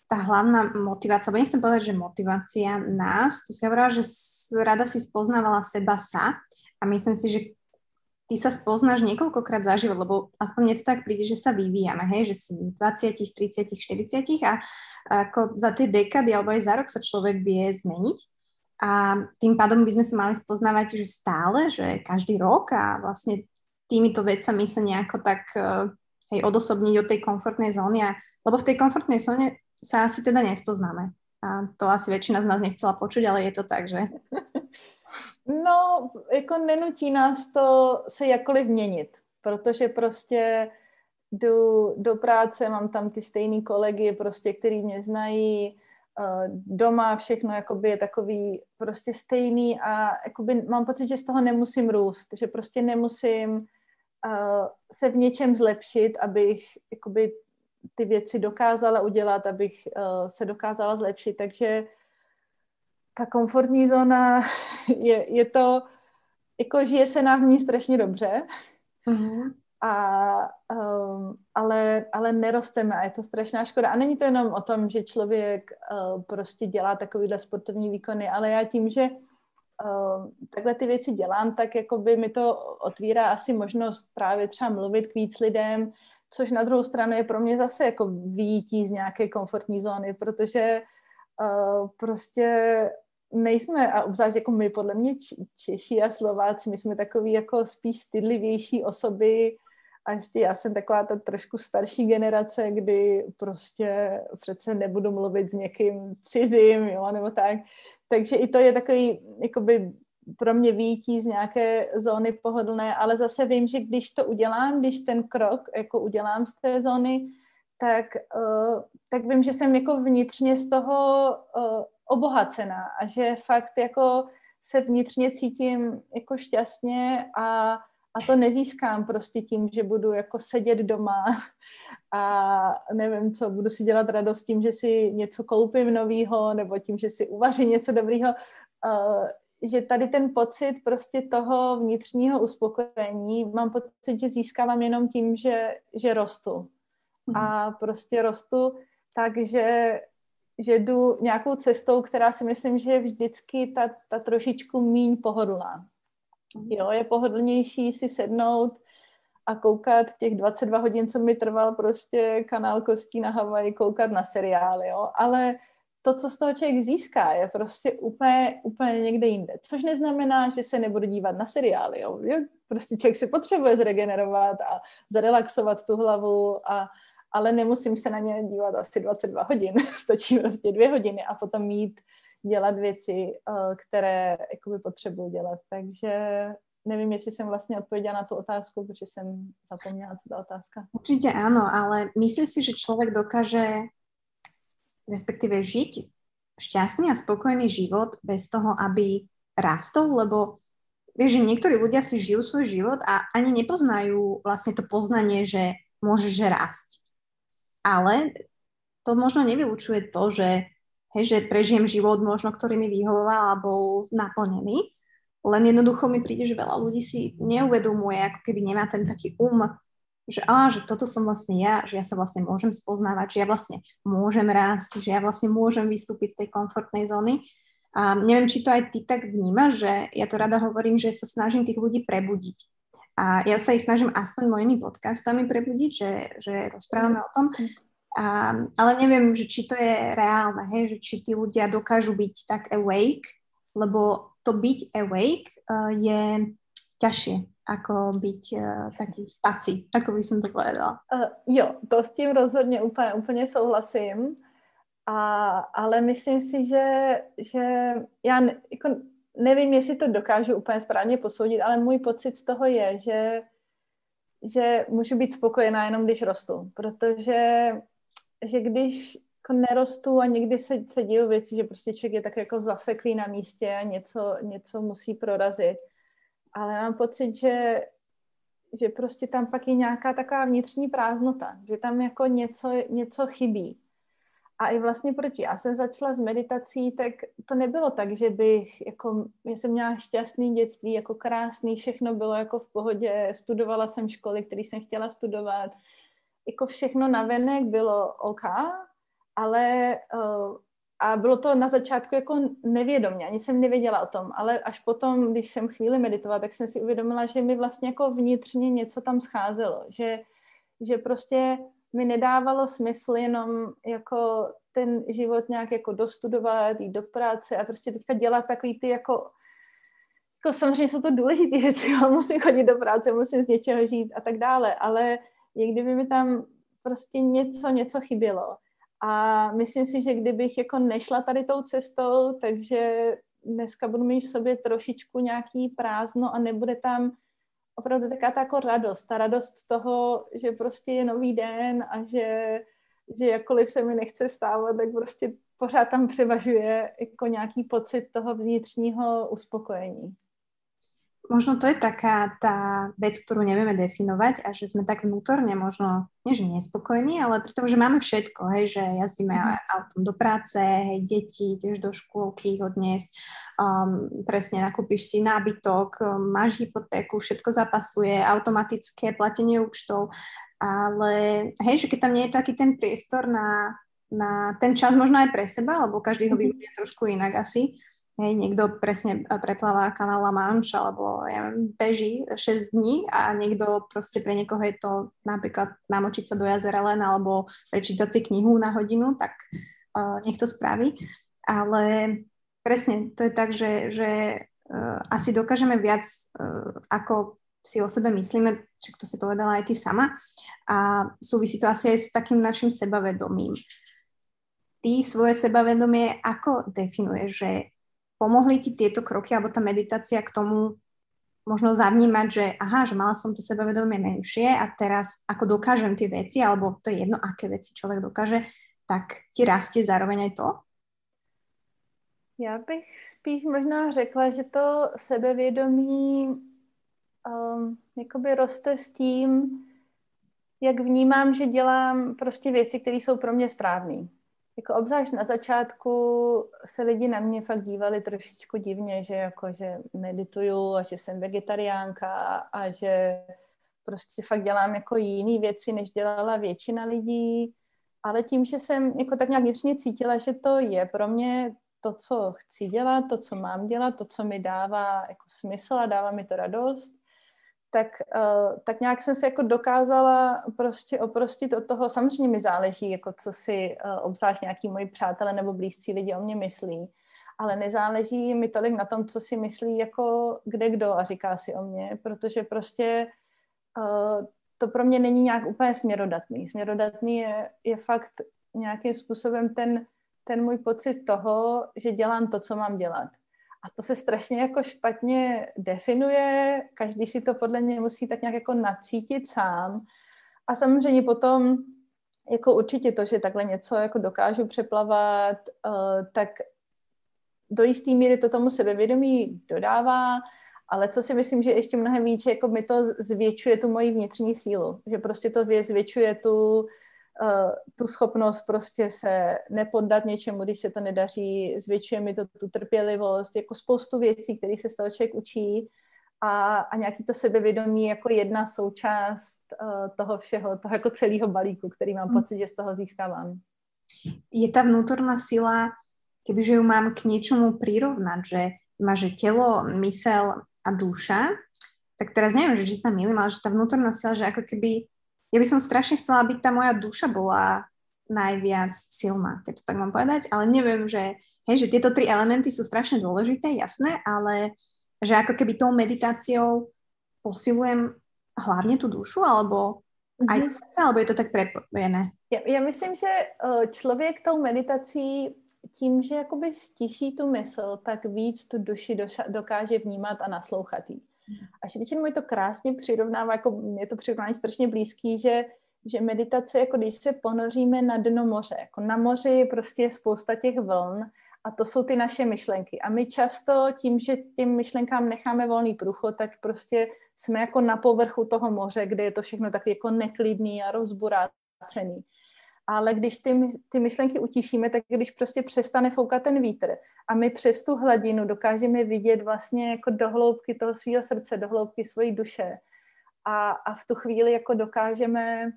tá hlavná motivácia, bo nechcem povedať, že motivácia nás, to si hovorila, že rada si spoznávala seba sa a myslím si, že ty sa spoznáš niekoľkokrát za život, lebo aspoň mne to tak príde, že sa vyvíjame, hej, že si 20, 30, 40 a ako za tie dekady alebo aj za rok sa človek vie zmeniť. A tým pádom by sme sa mali spoznávať, že stále, že každý rok a vlastne týmito vecami sa nejako tak eh, hej, odosobniť od tej komfortnej zóny a lebo v tej komfortnej zóne sa asi teda nespoznáme. A to asi väčšina z nás nechcela počuť, ale je to tak, že? No, jako nenutí nás to se jakkoliv měnit, protože prostě jdu do práce, mám tam ty stejný kolegy, prostě, který mě znají, eh, doma všechno jakoby je takový prostě stejný a jakoby mám pocit, že z toho nemusím růst, že prostě nemusím uh, se v něčem zlepšit, abych jakoby ty věci dokázala udělat, abych uh, se dokázala zlepšit, takže ta komfortní zóna je, je to, jako žije se nám v ní strašně dobře, uh-huh. a, um, ale, ale nerosteme a je to strašná škoda. A není to jenom o tom, že člověk uh, prostě dělá takovýhle sportovní výkony, ale já tím, že uh, takhle ty věci dělám, tak jako by mi to otvírá asi možnost právě třeba mluvit k víc lidem, což na druhou stranu je pro mě zase jako výjití z nějaké komfortní zóny, protože uh, prostě nejsme, a obzvlášť jako my, podle mě Češi a Slováci, my jsme takový jako spíš stydlivější osoby a ještě já jsem taková ta trošku starší generace, kdy prostě přece nebudu mluvit s někým cizím, jo, nebo tak. Takže i to je takový, jakoby pro mě výjití z nějaké zóny pohodlné, ale zase vím, že když to udělám, když ten krok jako udělám z té zóny, tak, uh, tak vím, že jsem jako vnitřně z toho uh, obohacená a že fakt jako se vnitřně cítím jako šťastně a, a to nezískám prostě tím, že budu jako sedět doma a nevím co, budu si dělat radost tím, že si něco koupím novýho nebo tím, že si uvařím něco dobrýho. Uh, že tady ten pocit prostě toho vnitřního uspokojení, mám pocit, že získávám jenom tím, že, že rostu. A mhm. prostě rostu takže že jdu nějakou cestou, která si myslím, že je vždycky ta, ta trošičku míň pohodlná. Mhm. Jo, je pohodlnější si sednout a koukat těch 22 hodin, co mi trval prostě kanál Kostí na Havaji, koukat na seriály, jo, ale to, co z toho člověk získá, je prostě úplně, úplně někde jinde. Což neznamená, že se nebudu dívat na seriály, jo. Prostě člověk si potřebuje zregenerovat a zrelaxovat tu hlavu a, ale nemusím se na ně dívat asi 22 hodin, stačí prostě dvě hodiny a potom mít dělat věci, eh, které jakoby potřebuji dělat. Takže nevím, jestli jsem vlastně odpověděla na tu otázku, protože jsem zapomněla, co ta otázka. Určitě ano, ale myslím si, že člověk dokáže respektive žiť šťastný a spokojný život bez toho, aby rástol, lebo vieš, že niektorí ľudia si žijú svoj život a ani nepoznajú vlastne to poznanie, že môžeš rásť. Ale to možno nevylučuje to, že, hej, že prežijem život možno, ktorý mi vyhovoval a bol naplnený, len jednoducho mi príde, že veľa ľudí si neuvedomuje, ako keby nemá ten taký um, že, á, že toto som vlastne ja, že ja sa vlastne môžem spoznávať, že ja vlastne môžem rásť, že ja vlastne môžem vystúpiť z tej komfortnej zóny. A neviem, či to aj ty tak vnímaš, že ja to rada hovorím, že sa snažím tých ľudí prebudiť. A ja sa ich snažím aspoň mojimi podcastami prebudiť, že, že rozprávame o tom. A, ale neviem, že či to je reálne, hej, že či tí ľudia dokážu byť tak awake, lebo to byť awake uh, je ťažšie ako byť uh, taký spací, ako by som to povedala. Uh, jo, to s tím rozhodně úplně, úplně souhlasím, a, ale myslím si, že, že já ne, jako nevím, jestli to dokážu úplně správně posoudit, ale můj pocit z toho je, že, že můžu být spokojená jenom, když rostu, protože že když jako nerostu a někdy se, se dějí věci, že prostě člověk je tak jako zaseklý na místě a něco, něco musí prorazit. Ale mám pocit, že, že prostě tam pak je nějaká taková vnitřní prázdnota, že tam jako něco, něco chybí. A i vlastně proč já jsem začala s meditací, tak to nebylo tak, že bych, jako, já jsem měla šťastný dětství, jako krásný, všechno bylo jako v pohodě, studovala jsem školy, které jsem chtěla studovat, jako všechno navenek bylo OK, ale uh, a bylo to na začátku jako nevědomě, ani jsem nevěděla o tom, ale až potom, když jsem chvíli meditovala, tak jsem si uvědomila, že mi vlastně jako vnitřně něco tam scházelo, že, že prostě mi nedávalo smysl jenom jako ten život nějak jako dostudovat, jít do práce a prostě teďka dělat takový ty jako jako samozřejmě jsou to důležité věci, ale musím chodit do práce, musím z něčeho žít a tak dále, ale jak kdyby mi tam prostě něco, něco chybělo. A myslím si, že kdybych jako nešla tady tou cestou, takže dneska budu mít v sobě trošičku nějaký prázdno a nebude tam opravdu taká ta jako radost, ta radost z toho, že prostě je nový den a že, že jakkoliv se mi nechce stávat, tak prostě pořád tam převažuje jako nějaký pocit toho vnitřního uspokojení. Možno to je taká tá vec, ktorú nevieme definovať a že sme tak vnútorne možno, nie že nespokojní, ale pretože máme všetko, hej, že jazdíme mm. autom do práce, hej, deti tiež do škôlky ich odniesť, um, presne nakúpiš si nábytok, um, máš hypotéku, všetko zapasuje, automatické platenie účtov, ale hej, že keď tam nie je taký ten priestor na, na ten čas možno aj pre seba, lebo každý ho mhm. využije trošku inak asi, Hej, niekto presne prepláva kanál La Manche alebo ja neviem, beží 6 dní a niekto proste pre niekoho je to napríklad namočiť sa do jazera len alebo prečítať si knihu na hodinu, tak uh, nech to spraví. Ale presne, to je tak, že, že uh, asi dokážeme viac, uh, ako si o sebe myslíme, čo to si povedala aj ty sama. A súvisí to asi aj s takým našim sebavedomím. Ty svoje sebavedomie ako definuješ, že pomohli ti tieto kroky alebo tá meditácia k tomu možno zavnímať, že aha, že mala som to sebavedomie menšie a teraz ako dokážem tie veci, alebo to je jedno, aké veci človek dokáže, tak ti rastie zároveň aj to? Já bych spíš možná řekla, že to sebevědomí um, jakoby roste s tím, jak vnímám, že dělám prostě věci, které jsou pro mě správné jako obzvlášť na začátku se lidi na mě fakt dívali trošičku divně, že jako, že medituju a že jsem vegetariánka a že prostě fakt dělám jako jiný věci, než dělala většina lidí, ale tím, že jsem jako tak nějak vnitřně cítila, že to je pro mě to, co chci dělat, to, co mám dělat, to, co mi dává jako smysl a dává mi to radost, tak, uh, tak nějak jsem se jako dokázala prostě oprostit od toho. Samozřejmě mi záleží, jako co si uh, obzvlášť nějaký moji přátelé nebo blízcí lidi o mě myslí, ale nezáleží mi tolik na tom, co si myslí jako kde kdo a říká si o mě, protože prostě uh, to pro mě není nějak úplně směrodatný. Směrodatný je, je fakt nějakým způsobem ten, ten můj pocit toho, že dělám to, co mám dělat. A to se strašně jako špatně definuje, každý si to podle mě musí tak nějak jako nacítit sám. A samozřejmě potom jako určitě to, že takhle něco jako dokážu přeplavat, uh, tak do jisté míry to tomu sebevědomí dodává, ale co si myslím, že ještě mnohem víc, jako mi to zvětšuje tu moji vnitřní sílu, že prostě to zvětšuje tu, tu schopnost prostě se nepoddat něčemu, když se to nedaří, zvětšuje mi to tu trpělivost, jako spoustu věcí, které se z toho člověk učí a, a nějaký to sebevědomí jako jedna součást uh, toho všeho, toho jako celého balíku, který mám hmm. pocit, že z toho získávám. Je ta vnútorná sila, kebyže ju mám k něčemu prirovnať, že má, že telo, mysel a duša, tak teraz neviem, že či sa milím, ale že tá vnútorná sila, že ako keby ja by som strašne chcela, aby tá moja duša bola najviac silná, keď to tak mám povedať, ale neviem, že, hej, že tieto tri elementy sú strašne dôležité, jasné, ale že ako keby tou meditáciou posilujem hlavně tu dušu, alebo mm-hmm. aj to srdce, alebo je to tak prepojené? Já, já myslím, že eh, člověk tou meditací tím, že jakoby stiší tu mysl, tak víc tu duši dokáže vnímat a naslouchat jí. A Šričin mu to krásně přirovnává, jako je to přirovnání strašně blízký, že, že meditace, jako když se ponoříme na dno moře, jako na moři prostě je spousta těch vln a to jsou ty naše myšlenky. A my často tím, že těm myšlenkám necháme volný průchod, tak prostě jsme jako na povrchu toho moře, kde je to všechno takový jako neklidný a rozburácený ale když ty, ty myšlenky utišíme, tak když prostě přestane foukat ten vítr a my přes tu hladinu dokážeme vidět vlastně jako do hloubky toho svého srdce, do hloubky svojí duše a, a v tu chvíli jako dokážeme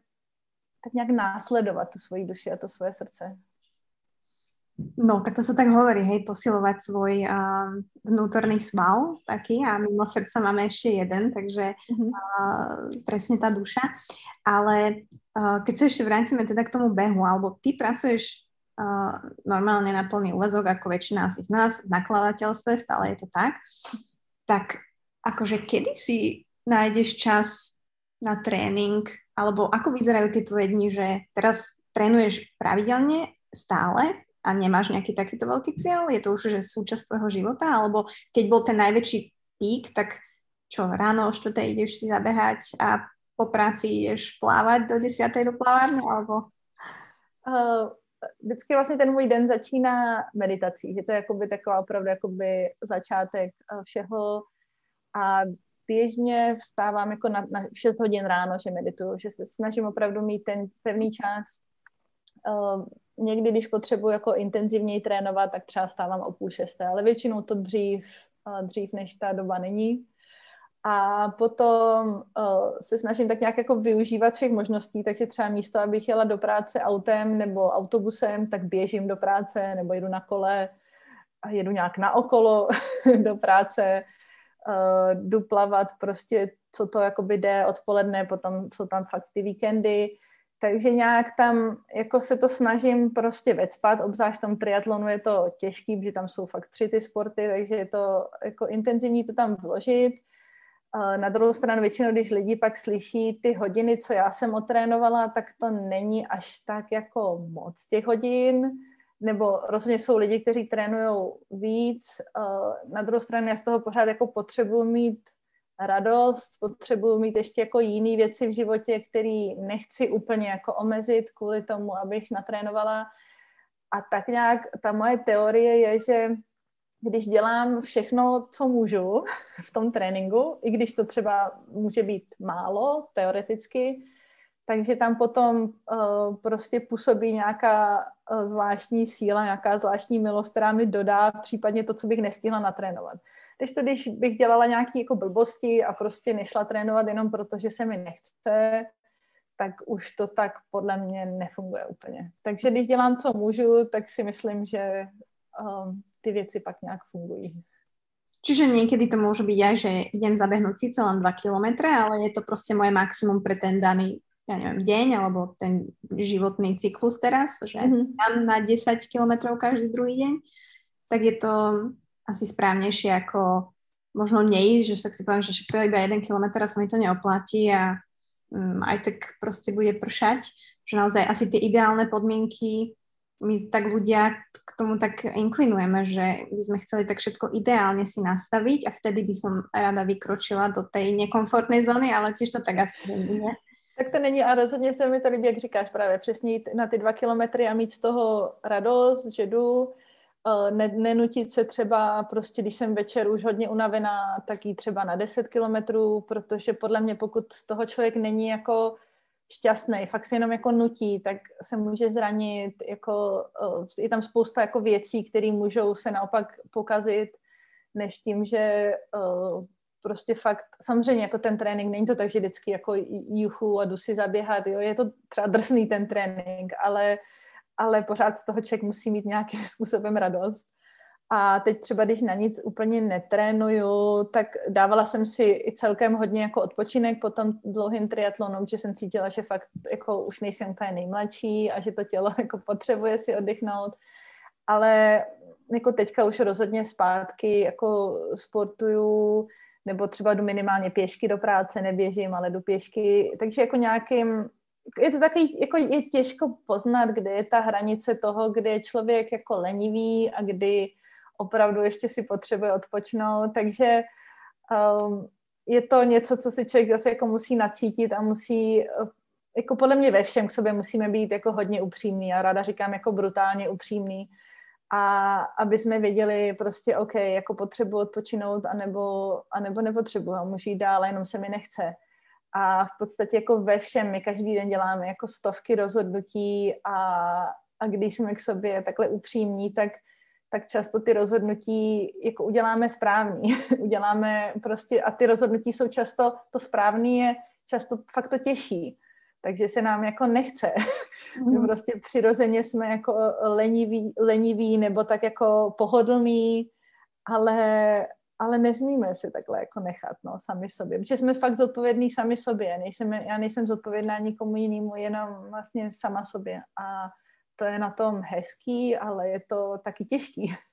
tak nějak následovat tu svoji duši a to svoje srdce. No, tak to sa tak hovorí, hej, posilovať svoj uh, vnútorný sval taký a mimo srdca máme ešte jeden, takže uh, presne tá duša. Ale uh, keď sa ešte vrátime teda k tomu behu, alebo ty pracuješ uh, normálne na plný úvezok, ako väčšina asi z nás, v nakladateľstve, stále je to tak, tak akože kedy si nájdeš čas na tréning, alebo ako vyzerajú tie tvoje dni, že teraz trénuješ pravidelne, stále, a nemáš nejaký takýto veľký cieľ? Je to už že súčasť tvojho života? Alebo keď bol ten najväčší pík, tak čo, ráno o 4 ideš si zabehať a po práci ideš plávať do 10. do plávárny? Alebo... Uh, vždycky vlastně ten můj den začíná meditací, že to je jakoby taková opravdu jakoby začátek eh, všeho a běžně vstávám jako na, na 6 hodin ráno, že medituju, že se snažím opravdu mít ten pevný čas. Uh, někdy, když potřebuji jako intenzivněji trénovat, tak třeba vstávám o půl šesté, ale většinou to dřív, dřív než ta doba není. A potom uh, se snažím tak nějak jako využívat všech možností, takže třeba místo, abych jela do práce autem nebo autobusem, tak běžím do práce nebo jedu na kole a jedu nějak na okolo do práce, uh, jdu plavat prostě, co to jakoby jde odpoledne, potom jsou tam fakt ty víkendy, takže nějak tam jako se to snažím prostě vecpat, obzvlášť v tom triatlonu je to těžký, protože tam jsou fakt tři ty sporty, takže je to jako intenzivní to tam vložit na druhou stranu většinou, když lidi pak slyší ty hodiny, co já jsem otrénovala, tak to není až tak jako moc těch hodin, nebo rozhodně jsou lidi, kteří trénují víc. Na druhou stranu já z toho pořád jako potřebuji mít radost, potřebuji mít ještě jako jiné věci v životě, které nechci úplně jako omezit kvůli tomu, abych natrénovala. A tak nějak ta moje teorie je, že když dělám všechno, co můžu v tom tréninku, i když to třeba může být málo teoreticky, takže tam potom uh, prostě působí nějaká zvláštní síla, nějaká zvláštní milost, která mi dodá případně to, co bych nestihla natrénovat. Když to, když bych dělala nějaké jako blbosti a prostě nešla trénovat jenom proto, že se mi nechce, tak už to tak podle mě nefunguje úplně. Takže když dělám, co můžu, tak si myslím, že um, ty věci pak nějak fungují. Čiže niekedy to môže byť aj, že idem zabehnúť síce len 2 km, ale je to proste moje maximum pre ten daný ja neviem, deň alebo ten životný cyklus teraz, že mm-hmm. tam na 10 km každý druhý deň, tak je to asi správnejšie ako možno neísť, že tak si poviem, že to je iba 1 km a sa mi to neoplatí a um, aj tak proste bude pršať, že naozaj asi tie ideálne podmienky my tak ľudia k tomu tak inklinujeme, že by sme chceli tak všetko ideálne si nastaviť a vtedy by som rada vykročila do tej nekomfortnej zóny, ale tiež to tak asi není. Tak to není a rozhodně se mi to líbí, jak říkáš právě, přesně jít na ty dva kilometry a mít z toho radost, že jdu, eh, ne, nenutit se třeba prostě, když jsem večer už hodně unavená, tak jít třeba na 10 kilometrů, protože podle mě pokud z toho člověk není jako šťastný, fakt se jenom jako nutí, tak se může zranit, jako uh, je tam spousta jako věcí, které můžou se naopak pokazit, než tím, že uh, prostě fakt, samozřejmě jako ten trénink, není to tak, že vždycky jako juchu a jdu si zaběhat, jo, je to třeba drsný ten trénink, ale, ale pořád z toho člověk musí mít nějakým způsobem radost. A teď třeba, když na nic úplně netrénuju, tak dávala jsem si i celkem hodně jako odpočinek po tom dlouhým triatlonu, že jsem cítila, že fakt jako už nejsem úplně nejmladší a že to tělo jako potřebuje si oddychnout. Ale jako teďka už rozhodně zpátky jako sportuju, nebo třeba jdu minimálně pěšky do práce, neběžím, ale jdu pěšky, takže jako nějakým, je to takový, jako je těžko poznat, kde je ta hranice toho, kde je člověk jako lenivý a kdy opravdu ještě si potřebuje odpočnout, takže um, je to něco, co si člověk zase jako musí nacítit a musí, jako podle mě ve všem k sobě musíme být jako hodně upřímný a ráda říkám jako brutálně upřímný a aby jsme věděli prostě, OK, jako potřebuji odpočinout anebo, anebo nepotřebuji a můžu jít dál, jenom se mi nechce. A v podstatě jako ve všem, my každý den děláme jako stovky rozhodnutí a, a když jsme k sobě takhle upřímní, tak tak často ty rozhodnutí jako uděláme správný. uděláme prostě, a ty rozhodnutí jsou často, to správný je často fakt to těžší. Takže se nám jako nechce. My prostě přirozeně jsme jako leniví, leniví nebo tak jako pohodlný, ale, ale nezmíme si takhle jako nechat, no, sami sobě. Protože jsme fakt zodpovědní sami sobě. Nejsem, já nejsem zodpovědná nikomu jinému, jenom vlastně sama sobě. A to je na tom hezký, ale je to taky těžký.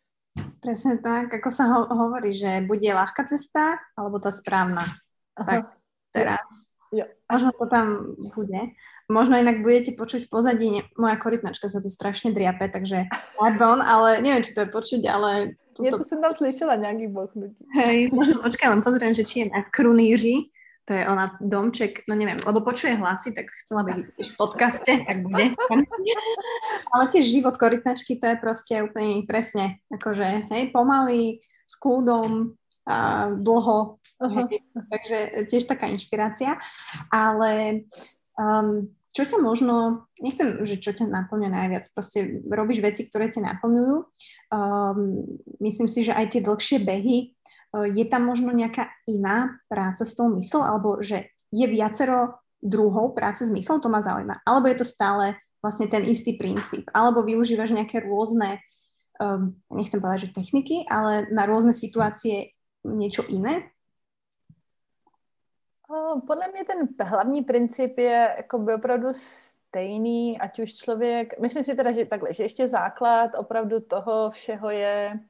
Presne tak, ako sa ho- hovorí, že bude ľahká cesta, alebo tá správna. Aha. Tak teraz. Jo. Možno to tam bude. Možno inak budete počuť v pozadí, ne, moja korytnačka sa tu strašne driape, takže pardon, ale neviem, či to je počuť, ale... Toto... Něco jsem tam slyšela, nějaký bochnutí. Hej, možno počkaj, len pozriem, že či je na kruníři, to je ona domček, no neviem, lebo počuje hlasy, tak chcela by byť v podcaste, tak bude. Ale tiež život korytnačky, to je proste úplne presne, akože, hej, pomaly, s kľudom, a dlho, uh-huh. takže tiež taká inšpirácia, ale um, čo ťa možno, nechcem, že čo ťa naplňuje najviac, proste robíš veci, ktoré ťa naplňujú, um, myslím si, že aj tie dlhšie behy, je tam možno nejaká iná práca s tou myslou, alebo že je viacero druhov práce s myslou, to ma zaujíma. Alebo je to stále vlastne ten istý princíp. Alebo využívaš nejaké rôzne, um, nechcem povedať, že techniky, ale na rôzne situácie niečo iné? Podle mě ten hlavní princip je jako by opravdu stejný, ať už člověk, myslím si teda, že takhle, že ještě základ opravdu toho všeho je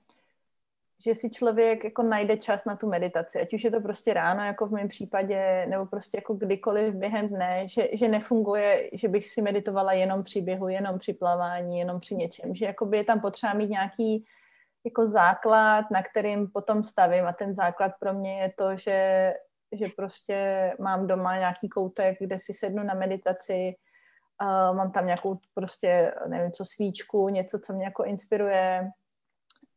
že si člověk jako najde čas na tu meditaci, ať už je to prostě ráno, jako v mém případě, nebo prostě jako kdykoliv během dne, že, že nefunguje, že bych si meditovala jenom při běhu, jenom při plavání, jenom při něčem, že jakoby je tam potřeba mít nějaký jako základ, na kterým potom stavím. A ten základ pro mě je to, že, že prostě mám doma nějaký koutek, kde si sednu na meditaci, uh, mám tam nějakou prostě, nevím co, svíčku, něco, co mě jako inspiruje,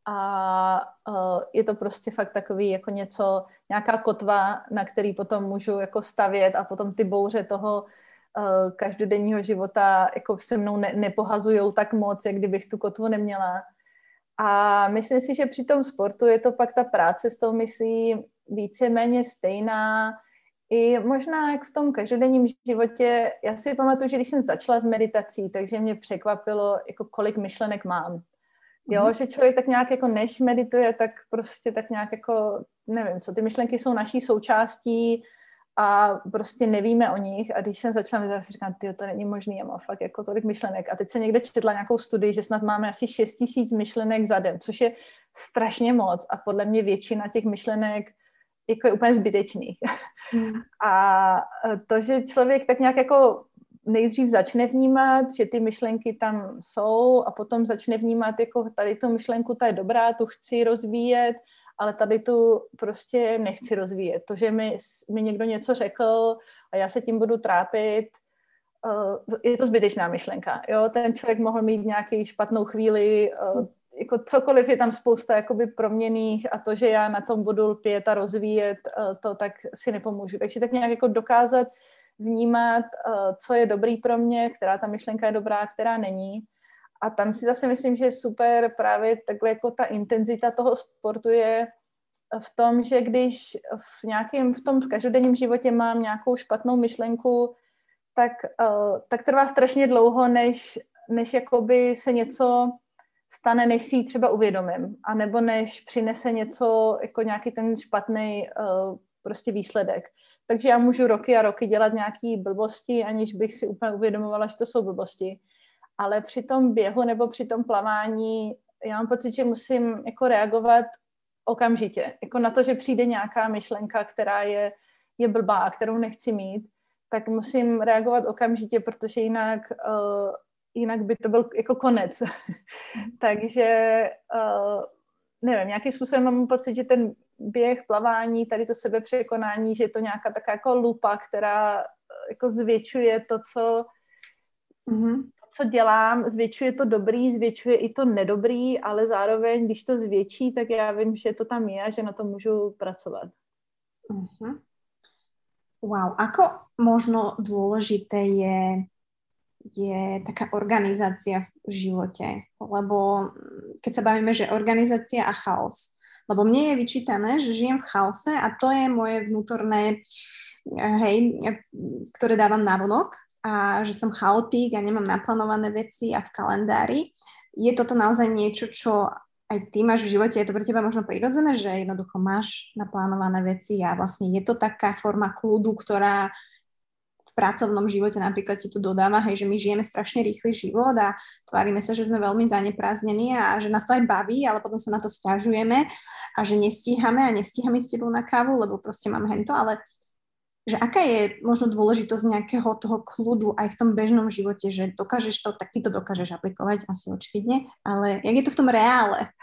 a uh, je to prostě fakt takový jako něco, nějaká kotva, na který potom můžu jako stavět a potom ty bouře toho uh, každodenního života jako se mnou ne, nepohazujou tak moc, jak kdybych tu kotvu neměla. A myslím si, že při tom sportu je to pak ta práce s tou myslí víceméně stejná, i možná jak v tom každodenním životě, já si pamatuju, že když jsem začala s meditací, takže mě překvapilo, jako kolik myšlenek mám. Jo, mm-hmm. že člověk tak nějak jako než medituje, tak prostě tak nějak jako, nevím co, ty myšlenky jsou naší součástí a prostě nevíme o nich a když jsem začala meditovat, si říkám, to není možný, já mám fakt jako tolik myšlenek a teď se někde četla nějakou studii, že snad máme asi 6 tisíc myšlenek za den, což je strašně moc a podle mě většina těch myšlenek jako je úplně zbytečných. Mm. A to, že člověk tak nějak jako nejdřív začne vnímat, že ty myšlenky tam jsou a potom začne vnímat, jako tady tu myšlenku, ta je dobrá, tu chci rozvíjet, ale tady tu prostě nechci rozvíjet. To, že mi, mi někdo něco řekl a já se tím budu trápit, uh, je to zbytečná myšlenka. Jo? Ten člověk mohl mít nějaký špatnou chvíli, uh, jako cokoliv je tam spousta jakoby proměných a to, že já na tom budu lpět a rozvíjet uh, to, tak si nepomůžu. Takže tak nějak jako dokázat vnímat, co je dobrý pro mě, která ta myšlenka je dobrá, která není. A tam si zase myslím, že je super právě takhle jako ta intenzita toho sportu je v tom, že když v nějakém, v tom každodenním životě mám nějakou špatnou myšlenku, tak, uh, tak trvá strašně dlouho, než, než jakoby se něco stane, než si ji třeba uvědomím, a nebo než přinese něco, jako nějaký ten špatný uh, prostě výsledek. Takže já můžu roky a roky dělat nějaké blbosti, aniž bych si úplně uvědomovala, že to jsou blbosti. Ale při tom běhu nebo při tom plavání já mám pocit, že musím jako reagovat okamžitě. Jako na to, že přijde nějaká myšlenka, která je, je blbá, kterou nechci mít, tak musím reagovat okamžitě, protože jinak, uh, jinak by to byl jako konec. Takže uh, nevím, nějakým způsobem mám pocit, že ten běh, plavání, tady to sebepřekonání, že je to nějaká taková jako lupa, která eh, jako zvětšuje to, co, mm-hmm. Co dělám, zvětšuje to dobrý, zvětšuje i to nedobrý, ale zároveň, když to zvětší, tak já vím, že to tam je a že na to můžu pracovat. Mm-hmm. Wow, ako možno dôležité je je taká organizácia v živote. Lebo keď sa bavíme, že organizácia a chaos. Lebo mne je vyčítané, že žijem v chaose a to je moje vnútorné, eh, hej, ktoré dávam vonok a že som chaotík a nemám naplánované veci a v kalendári. Je toto naozaj niečo, čo aj ty máš v živote, je to pre teba možno prirodzené, že jednoducho máš naplánované veci a vlastne je to taká forma kľudu, ktorá pracovnom živote napríklad ti to dodáva, hej, že my žijeme strašne rýchly život a tvárime sa, že sme veľmi zaneprázdnení a že nás to aj baví, ale potom sa na to stiažujeme a že nestíhame a nestíhame s tebou na kávu, lebo proste mám hento, ale že aká je možno dôležitosť nejakého toho kľudu aj v tom bežnom živote, že dokážeš to, tak ty to dokážeš aplikovať asi očividne, ale jak je to v tom reále?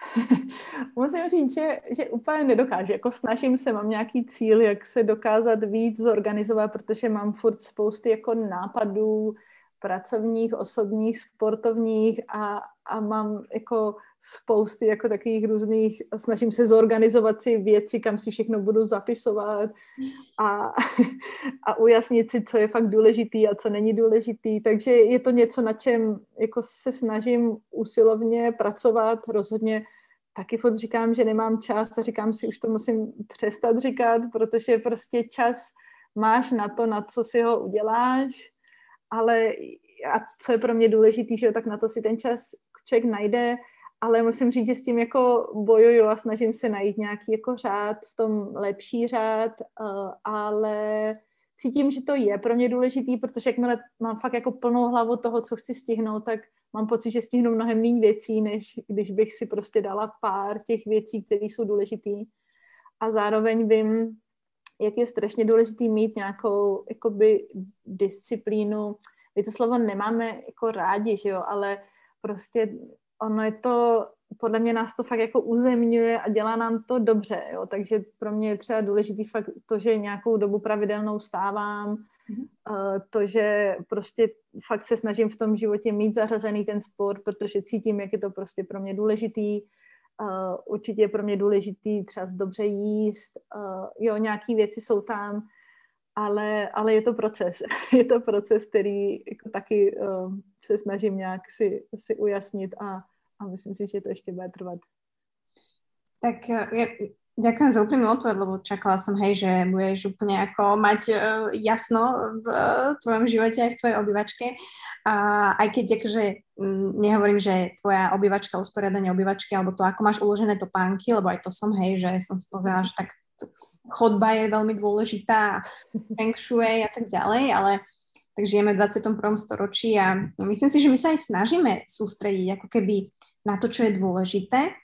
Musím říct, že, že úplně nedokážu. Jako snažím se, mám nějaký cíl, jak se dokázat víc zorganizovat, protože mám furt spousty jako nápadů, pracovních, osobních, sportovních a, a mám jako spousty jako takových různých, snažím se zorganizovat si věci, kam si všechno budu zapisovat a, a ujasnit si, co je fakt důležitý a co není důležitý. Takže je to něco, na čem jako se snažím usilovně pracovat. Rozhodně taky furt říkám, že nemám čas a říkám si, už to musím přestat říkat, protože prostě čas máš na to, na co si ho uděláš ale a co je pro mě důležitý, že jo, tak na to si ten čas člověk najde, ale musím říct, že s tím jako bojuju a snažím se najít nějaký jako řád, v tom lepší řád, uh, ale cítím, že to je pro mě důležitý, protože jakmile mám fakt jako plnou hlavu toho, co chci stihnout, tak mám pocit, že stihnu mnohem méně věcí, než když bych si prostě dala pár těch věcí, které jsou důležitý. A zároveň vím, jak je strašně důležitý mít nějakou jakoby disciplínu. My to slovo nemáme jako rádi, že jo, ale prostě ono je to, podle mě nás to fakt jako uzemňuje a dělá nám to dobře, jo, takže pro mě je třeba důležitý fakt to, že nějakou dobu pravidelnou stávám, mm-hmm. to, že prostě fakt se snažím v tom životě mít zařazený ten sport, protože cítím, jak je to prostě pro mě důležitý, Uh, určitě je pro mě důležitý třeba dobře jíst, uh, jo, nějaký věci jsou tam, ale, ale je to proces. je to proces, který jako taky uh, se snažím nějak si, si ujasnit a, a myslím si, že to ještě bude trvat. Tak je, Ďakujem za úprimnú odpoveď, lebo čakala som, hej, že budeš úplne ako mať uh, jasno v uh, tvojom živote aj v tvojej obývačke. A aj keď akože, m, nehovorím, že tvoja obývačka, usporiadanie obývačky, alebo to, ako máš uložené topánky, lebo aj to som, hej, že som si pozerala, že tak chodba je veľmi dôležitá, feng shui a tak ďalej, ale tak žijeme v 21. storočí a myslím si, že my sa aj snažíme sústrediť ako keby na to, čo je dôležité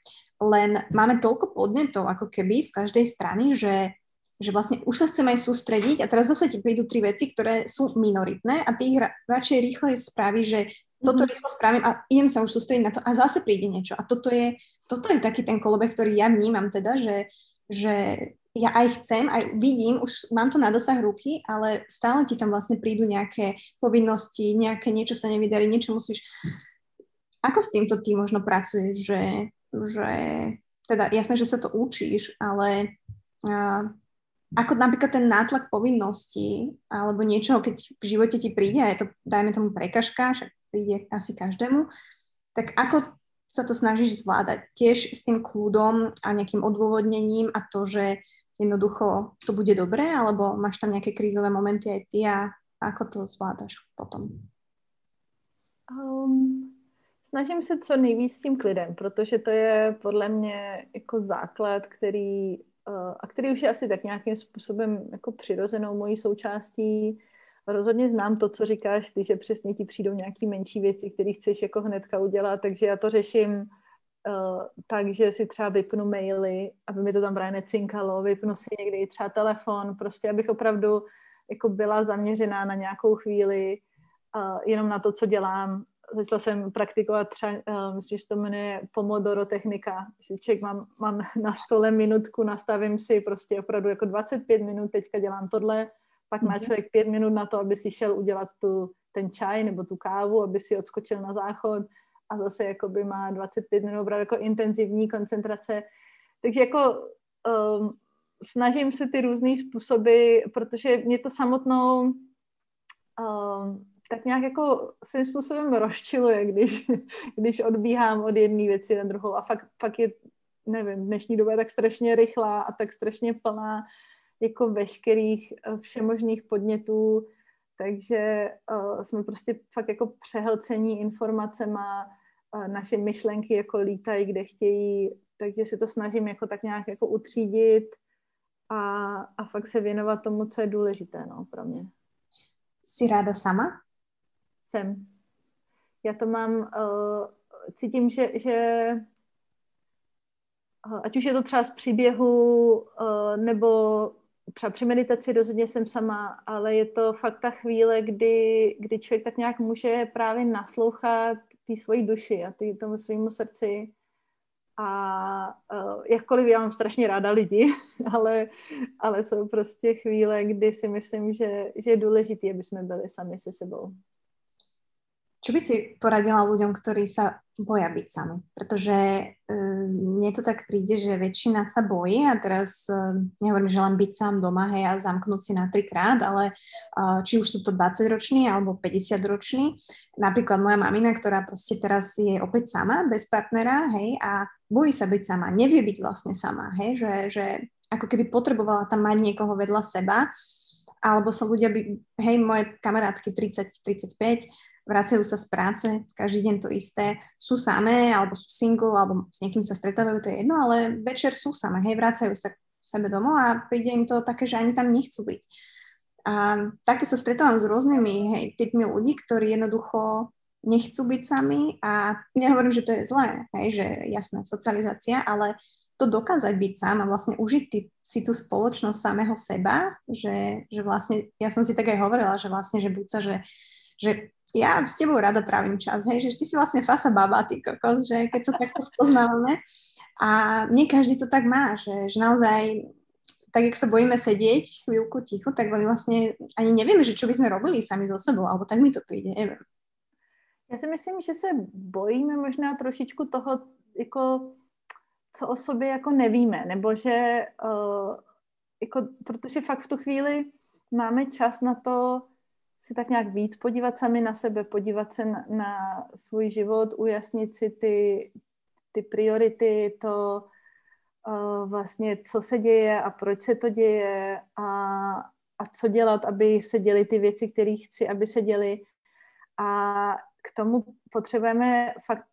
len máme toľko podnetov ako keby z každej strany, že, že vlastne už sa chcem aj sústrediť a teraz zase ti prídu tri veci, ktoré sú minoritné a ty ich ra- radšej rýchle spravíš, že toto mm-hmm. rýchlo spravím a idem sa už sústrediť na to a zase príde niečo. A toto je, toto je taký ten kolobeh, ktorý ja vnímam teda, že, že ja aj chcem, aj vidím, už mám to na dosah ruky, ale stále ti tam vlastne prídu nejaké povinnosti, nejaké niečo sa nevydarí, niečo musíš... Ako s týmto ty možno pracuješ, že že teda jasné, že sa to učíš, ale uh, ako napríklad ten nátlak povinností alebo niečoho, keď v živote ti príde, a je to, dajme tomu, prekažka, však príde asi každému, tak ako sa to snažíš zvládať? Tiež s tým kľudom a nejakým odôvodnením a to, že jednoducho to bude dobré, alebo máš tam nejaké krízové momenty aj ty a ako to zvládáš potom? Um, snažím se co nejvíc s tím klidem, protože to je podle mě jako základ, který uh, a který už je asi tak nějakým způsobem jako přirozenou mojí součástí. Rozhodně znám to, co říkáš ty, že přesně ti přijdou nějaký menší věci, které chceš jako hnedka udělat, takže já to řeším uh, tak, že si třeba vypnu maily, aby mi to tam právě necinkalo, vypnu si někdy třeba telefon, prostě abych opravdu jako byla zaměřená na nějakou chvíli, uh, jenom na to, co dělám. Začala jsem praktikovat třeba, uh, myslím, že se to jmenuje Pomodoro technika, že člověk mám, mám na stole minutku, nastavím si prostě opravdu jako 25 minut, teďka dělám tohle, pak má mhm. člověk pět minut na to, aby si šel udělat tu, ten čaj nebo tu kávu, aby si odskočil na záchod a zase jakoby má 25 minut opravdu jako intenzivní koncentrace. Takže jako um, snažím se ty různé způsoby, protože mě to samotnou um, tak nějak jako svým způsobem rozčiluje, když, když odbíhám od jedné věci na druhou a fakt, fakt je, nevím, dnešní doba je tak strašně rychlá a tak strašně plná jako veškerých eh, všemožných podnětů, takže uh, jsme prostě fakt jako přehlcení informacema, naše myšlenky jako lítají, kde chtějí, takže si to snažím jako tak nějak jako utřídit a, a fakt se věnovat tomu, co je důležité no, pro mě. Jsi ráda sama? jsem. Já to mám, uh, cítím, že, že uh, ať už je to třeba z příběhu, uh, nebo třeba při meditaci rozhodně jsem sama, ale je to fakt ta chvíle, kdy, kdy člověk tak nějak může právě naslouchat té svojí duši a tý, tomu svýmu srdci. A uh, jakkoliv já mám strašně ráda lidi, ale, ale jsou prostě chvíle, kdy si myslím, že, že je důležité, aby jsme byli sami se sebou. Čo by si poradila ľuďom, ktorí sa boja byť sami? Pretože uh, mne to tak príde, že väčšina sa bojí a teraz uh, nehovorím, že len byť sám doma hej, a zamknúť si na trikrát, ale uh, či už sú to 20-roční alebo 50-roční. Napríklad moja mamina, ktorá proste teraz je opäť sama, bez partnera, hej, a bojí sa byť sama, nevie byť vlastne sama, hej, že, že ako keby potrebovala tam mať niekoho vedľa seba, alebo sa ľudia by, hej, moje kamarátky 30-35, vracajú sa z práce, každý deň to isté, sú samé, alebo sú single, alebo s niekým sa stretávajú, to je jedno, ale večer sú samé, hej, vracajú sa k sebe domov a príde im to také, že ani tam nechcú byť. A takto sa stretávam s rôznymi hej, typmi ľudí, ktorí jednoducho nechcú byť sami a nehovorím, že to je zlé, hej, že jasná socializácia, ale to dokázať byť sám a vlastne užiť ty, si tú spoločnosť samého seba, že, že vlastne, ja som si tak aj hovorila, že vlastne, že buď sa, že, že ja s tebou rada trávim čas, hej, že ty si vlastne fasa baba, ty kokos, že keď sa takto spoznávame. A nie každý to tak má, že, že naozaj tak, jak sa bojíme sedieť chvíľku ticho, tak vlastne ani nevieme, že čo by sme robili sami so sebou, alebo tak mi to príde, neviem. Já si myslím, že se bojíme možná trošičku toho, jako, co o sobě jako nevíme, nebo že, uh, jako, protože fakt v tu chvíli máme čas na to si tak nějak víc podívat sami na sebe, podívat se na, na svůj život, ujasnit si ty, ty priority, to uh, vlastně, co se děje a proč se to děje a, a co dělat, aby se děly ty věci, které chci, aby se děly. A k tomu potřebujeme fakt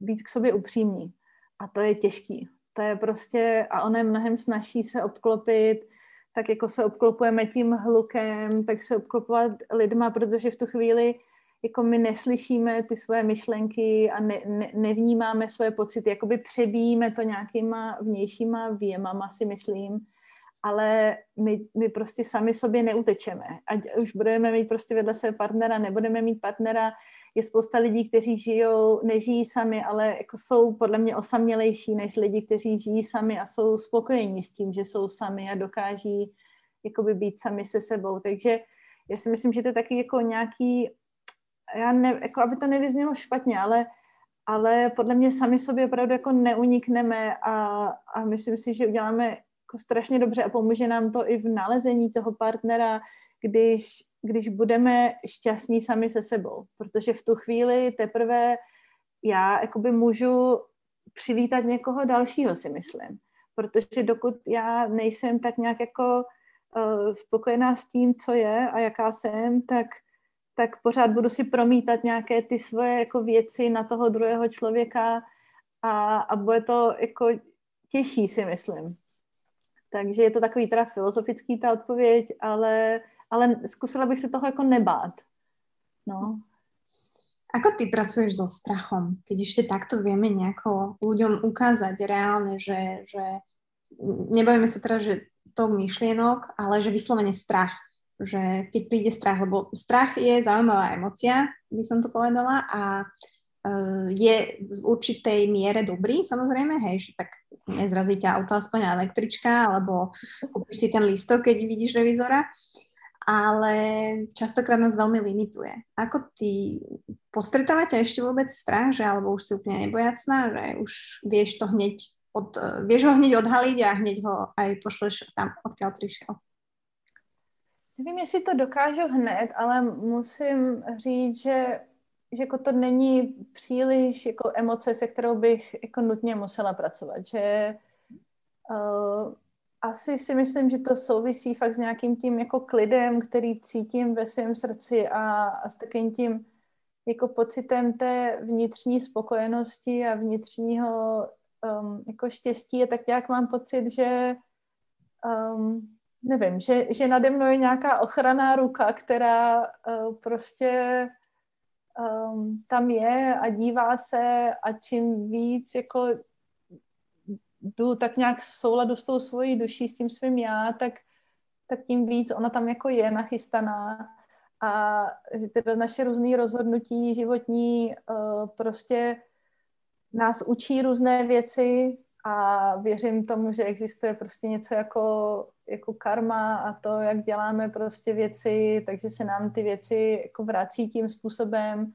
být k sobě upřímní. A to je těžký. To je prostě, a ono je mnohem snažší se obklopit tak jako se obklopujeme tím hlukem, tak se obklopovat lidma, protože v tu chvíli jako my neslyšíme ty svoje myšlenky a ne, ne, nevnímáme svoje pocity, jakoby přebíjíme to nějakýma vnějšíma věmama, si myslím, ale my, my prostě sami sobě neutečeme. Ať už budeme mít prostě vedle sebe partnera, nebudeme mít partnera, je spousta lidí, kteří žijou, nežijí sami, ale jako jsou podle mě osamělejší než lidi, kteří žijí sami a jsou spokojení s tím, že jsou sami a dokáží jakoby být sami se sebou. Takže já si myslím, že to je taky jako nějaký, já ne, jako aby to nevyznělo špatně, ale ale podle mě sami sobě opravdu jako neunikneme a, a myslím si, že uděláme jako strašně dobře a pomůže nám to i v nalezení toho partnera, když když budeme šťastní sami se sebou, protože v tu chvíli teprve já jakoby můžu přivítat někoho dalšího, si myslím. Protože dokud já nejsem tak nějak jako uh, spokojená s tím, co je a jaká jsem, tak, tak pořád budu si promítat nějaké ty svoje jako věci na toho druhého člověka a, a bude to jako těžší, si myslím. Takže je to takový teda filozofický ta odpověď, ale ale zkusila bych se toho jako nebát. No. Ako ty pracuješ so strachom, keď ešte takto vieme nejako ľuďom ukázať reálne, že, že nebavíme sa teraz, že to myšlienok, ale že vyslovene strach. Že keď príde strach, lebo strach je zaujímavá emocia, by som to povedala, a uh, je v určitej miere dobrý, samozrejme, hej, že tak nezrazí ťa auto aspoň električka, alebo kúpiš si ten lístok, keď vidíš revizora ale častokrát nás veľmi limituje. Ako ty postretávate ešte vôbec strach, že alebo už si úplne nebojacná, že už vieš to hneď od, vieš ho hneď odhaliť a hneď ho aj pošleš tam, odkiaľ prišiel? Nevím, jestli to dokážu hned, ale musím říct, že, že jako to není příliš jako emoce, se kterou bych jako nutně musela pracovat. Že uh, asi si myslím, že to souvisí fakt s nějakým tím jako klidem, který cítím ve svém srdci a, a s takovým tím jako pocitem té vnitřní spokojenosti a vnitřního um, jako štěstí a tak nějak mám pocit, že um, nevím, že, že nade mnou je nějaká ochranná ruka, která uh, prostě um, tam je a dívá se a čím víc jako jdu tak nějak v souladu s tou svojí duší, s tím svým já, tak, tak tím víc ona tam jako je nachystaná. A že teda naše různé rozhodnutí životní uh, prostě nás učí různé věci a věřím tomu, že existuje prostě něco jako, jako karma a to, jak děláme prostě věci, takže se nám ty věci jako vrací tím způsobem.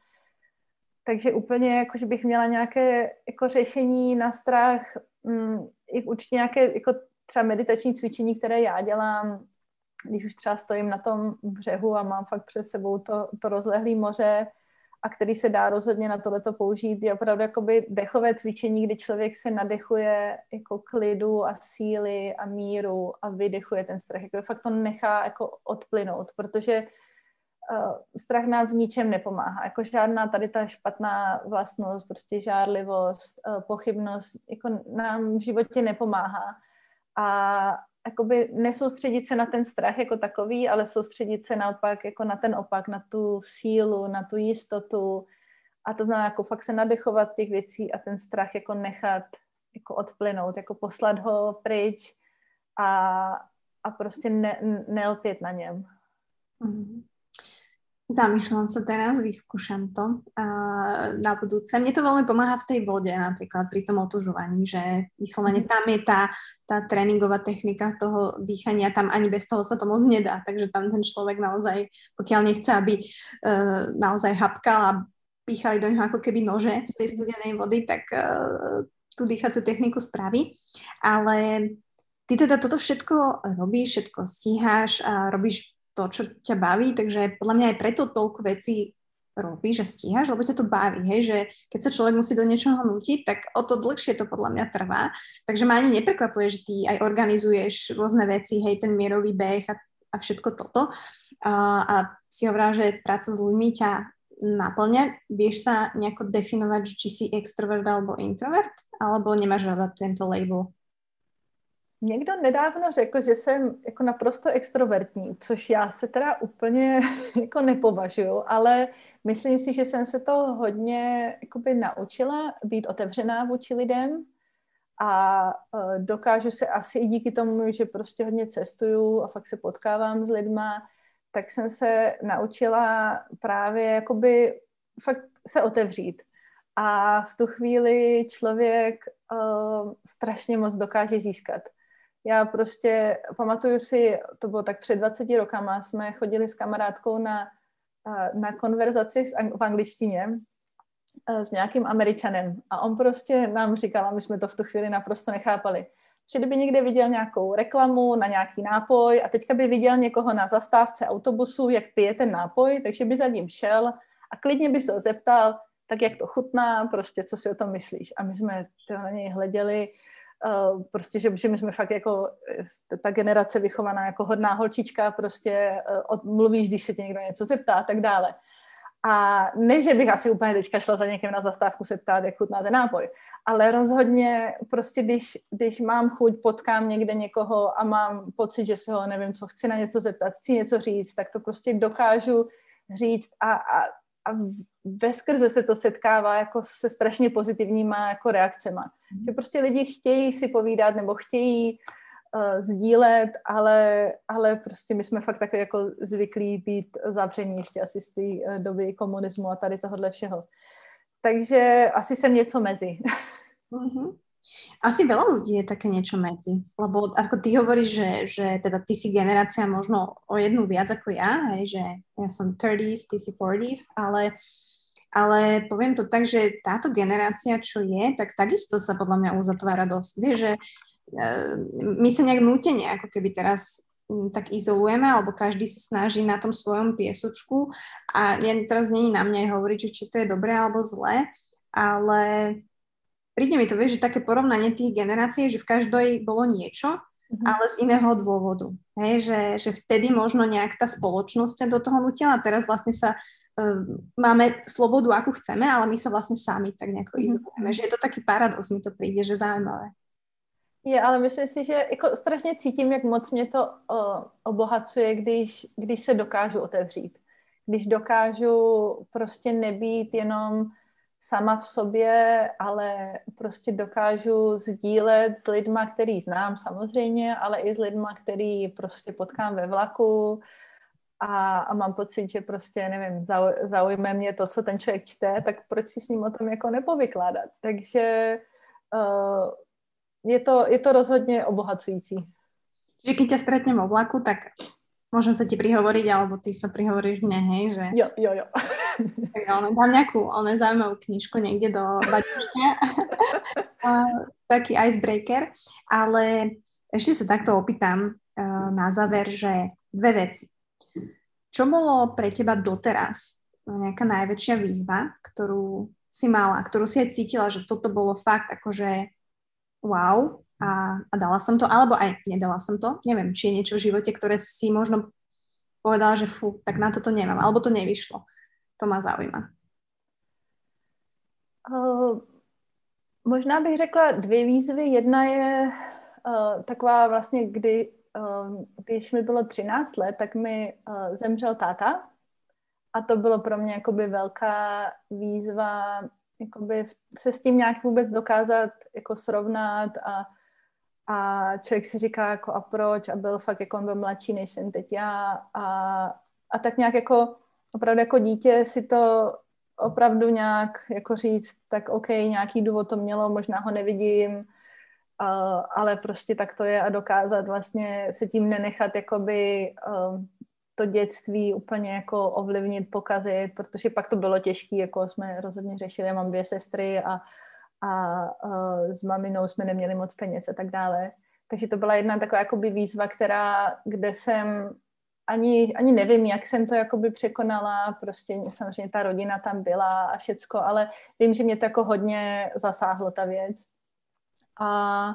Takže úplně jako, že bych měla nějaké jako řešení na strach, um, určitě nějaké jako třeba meditační cvičení, které já dělám, když už třeba stojím na tom břehu a mám fakt před sebou to, to rozlehlé moře, a který se dá rozhodně na tohleto použít, je opravdu jakoby dechové cvičení, kdy člověk se nadechuje jako klidu a síly a míru a vydechuje ten strach. Jako fakt to nechá jako odplynout, protože uh, strach nám v ničem nepomáhá. Jako žádná tady ta špatná vlastnost, prostě žárlivost, uh, pochybnost, jako nám v životě nepomáhá. A jakoby nesoustředit se na ten strach jako takový, ale soustředit se naopak jako na ten opak, na tu sílu, na tu jistotu a to znamená jako fakt se nadechovat těch věcí a ten strach jako nechat jako odplynout, jako poslat ho pryč a, a prostě ne, nelpět na něm. Mm-hmm. Zamýšľam sa teraz, vyskúšam to uh, na budúce. Mne to veľmi pomáha v tej vode napríklad pri tom otužovaní, že vyslovene mhm. tam je tá, tá tréningová technika toho dýchania, tam ani bez toho sa to moc nedá, takže tam ten človek naozaj, pokiaľ nechce, aby uh, naozaj hapkal a píchali do neho ako keby nože z tej studenej vody, tak uh, tú dýchaciu techniku spraví. Ale ty teda toto všetko robíš, všetko stíháš a robíš to, čo ťa baví, takže podľa mňa aj preto toľko vecí robíš a stíhaš, lebo ťa to baví, hej, že keď sa človek musí do niečoho nútiť, tak o to dlhšie to podľa mňa trvá. Takže ma ani neprekvapuje, že ty aj organizuješ rôzne veci, hej, ten mierový beh a, a všetko toto. A, a si hovorila, že práca s ľuďmi ťa naplňa. Vieš sa nejako definovať, či si extrovert alebo introvert, alebo nemáš rada tento label? Někdo nedávno řekl, že jsem jako naprosto extrovertní, což já se teda úplně jako nepovažuji, ale myslím si, že jsem se to hodně jakoby naučila být otevřená vůči lidem a uh, dokážu se asi i díky tomu, že prostě hodně cestuju a fakt se potkávám s lidma, tak jsem se naučila právě jakoby fakt se otevřít. A v tu chvíli člověk uh, strašně moc dokáže získat. Já prostě pamatuju si, to bylo tak před 20 rokama, jsme chodili s kamarádkou na, na konverzaci v angličtině s nějakým američanem a on prostě nám říkal, a my jsme to v tu chvíli naprosto nechápali, že kdyby někde viděl nějakou reklamu na nějaký nápoj a teďka by viděl někoho na zastávce autobusu, jak pije ten nápoj, takže by za ním šel a klidně by se ho zeptal, tak jak to chutná, prostě co si o tom myslíš. A my jsme to na něj hleděli, Uh, prostě, že, že my jsme fakt jako eh, ta generace vychovaná jako hodná holčička, prostě uh, od, mluvíš, když se tě někdo něco zeptá a tak dále. A ne, že bych asi úplně teďka šla za někým na zastávku se ptát, jak chutná ten nápoj, ale rozhodně prostě, když, když mám chuť, potkám někde někoho a mám pocit, že se ho nevím co, chci na něco zeptat, chci něco říct, tak to prostě dokážu říct a, a a veskrze se to setkává jako se strašně pozitivníma jako reakcema. Mm. Že prostě lidi chtějí si povídat nebo chtějí uh, sdílet, ale, ale prostě my jsme fakt takový jako zvyklí být zavření ještě asi z té uh, doby komunismu a tady tohohle všeho. Takže asi jsem něco mezi. Mm-hmm. Asi veľa ľudí je také niečo medzi, lebo ako ty hovoríš, že, že teda ty si generácia možno o jednu viac ako ja, hej, že ja som 30s, ty si 40s, ale, ale poviem to tak, že táto generácia, čo je, tak takisto sa podľa mňa uzatvára dosť. Vieš, že uh, my sa nejak nútene ako keby teraz um, tak izolujeme, alebo každý sa snaží na tom svojom piesočku a ja, teraz není na mňa hovoriť, či to je dobré alebo zlé, ale príde mi to, vieš, že také porovnanie tých generácií, že v každej bolo niečo, mm-hmm. ale z iného dôvodu. Hej, že, že vtedy možno nejak tá spoločnosť do toho nutila a teraz vlastne sa uh, máme slobodu, akú chceme, ale my sa vlastne sami tak nejako mm-hmm. izolujeme. Že je to taký paradox, mi to príde, že zaujímavé. Je, ale myslím si, že jako strašně cítím, jak moc mě to uh, obohacuje, když, když se dokážu otevřít. Když dokážu prostě nebýt jenom sama v sobě, ale prostě dokážu sdílet s lidma, který znám samozřejmě, ale i s lidma, který prostě potkám ve vlaku a, a mám pocit, že prostě, nevím, zau, zaujme mě to, co ten člověk čte, tak proč si s ním o tom jako nepovykládat. Takže uh, je, to, je to rozhodně obohacující. Že keď ťa stretnem o vlaku, tak môžem sa ti prihovoriť, alebo ty sa prihovoríš mne, hej, že... Jo, jo, jo. tak ale dám nejakú ale zaujímavú knižku niekde do baťuška. taký icebreaker. Ale ešte sa takto opýtam uh, na záver, že dve veci. Čo bolo pre teba doteraz nejaká najväčšia výzva, ktorú si mala, ktorú si aj cítila, že toto bolo fakt akože wow, a, a dala som to, alebo aj nedala som to. Neviem, či je niečo v živote, ktoré si možno povedala, že fú, tak na toto nemám, alebo to nevyšlo. To ma zaujíma. Uh, možná bych řekla dvě výzvy. Jedna je uh, taková vlastně, kdy, uh, když mi bylo 13 let, tak mi uh, zemřel táta a to bylo pro mě jakoby velká výzva jakoby se s tím nějak vůbec dokázat jako srovnat a a člověk si říká jako a proč? A byl fakt jako on byl mladší než jsem teď já. A, a tak nějak jako opravdu jako dítě si to opravdu nějak jako říct, tak OK, nějaký důvod to mělo, možná ho nevidím, uh, ale prostě tak to je a dokázat vlastně se tím nenechat jakoby uh, to dětství úplně jako ovlivnit, pokazit, protože pak to bylo těžké, jako jsme rozhodně řešili, já mám dvě sestry a a uh, s maminou jsme neměli moc peněz a tak dále. Takže to byla jedna taková jakoby výzva, která, kde jsem ani, ani nevím, jak jsem to jakoby překonala, prostě samozřejmě ta rodina tam byla a všecko, ale vím, že mě to jako hodně zasáhlo ta věc. A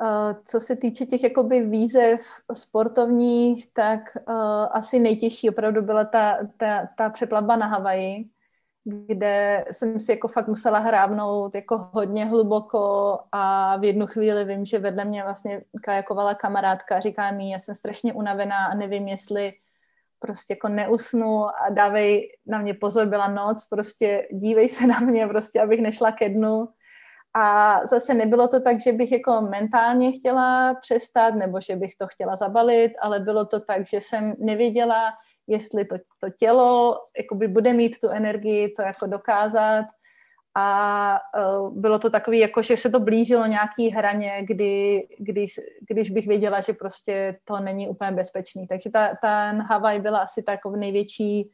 uh, co se týče těch jakoby výzev sportovních, tak uh, asi nejtěžší opravdu byla ta, ta, ta přeplavba na Havaji, kde jsem si jako fakt musela hrábnout jako hodně hluboko a v jednu chvíli vím, že vedle mě vlastně kajakovala kamarádka a říká mi, já jsem strašně unavená a nevím, jestli prostě jako neusnu a dávej na mě pozor, byla noc, prostě dívej se na mě, prostě abych nešla ke dnu. A zase nebylo to tak, že bych jako mentálně chtěla přestat nebo že bych to chtěla zabalit, ale bylo to tak, že jsem nevěděla, jestli to, to tělo jakoby bude mít tu energii to jako dokázat a uh, bylo to takový, jako že se to blížilo nějaký hraně, kdy, když, když bych věděla, že prostě to není úplně bezpečný. Takže ta, ten Havaj byla asi takový největší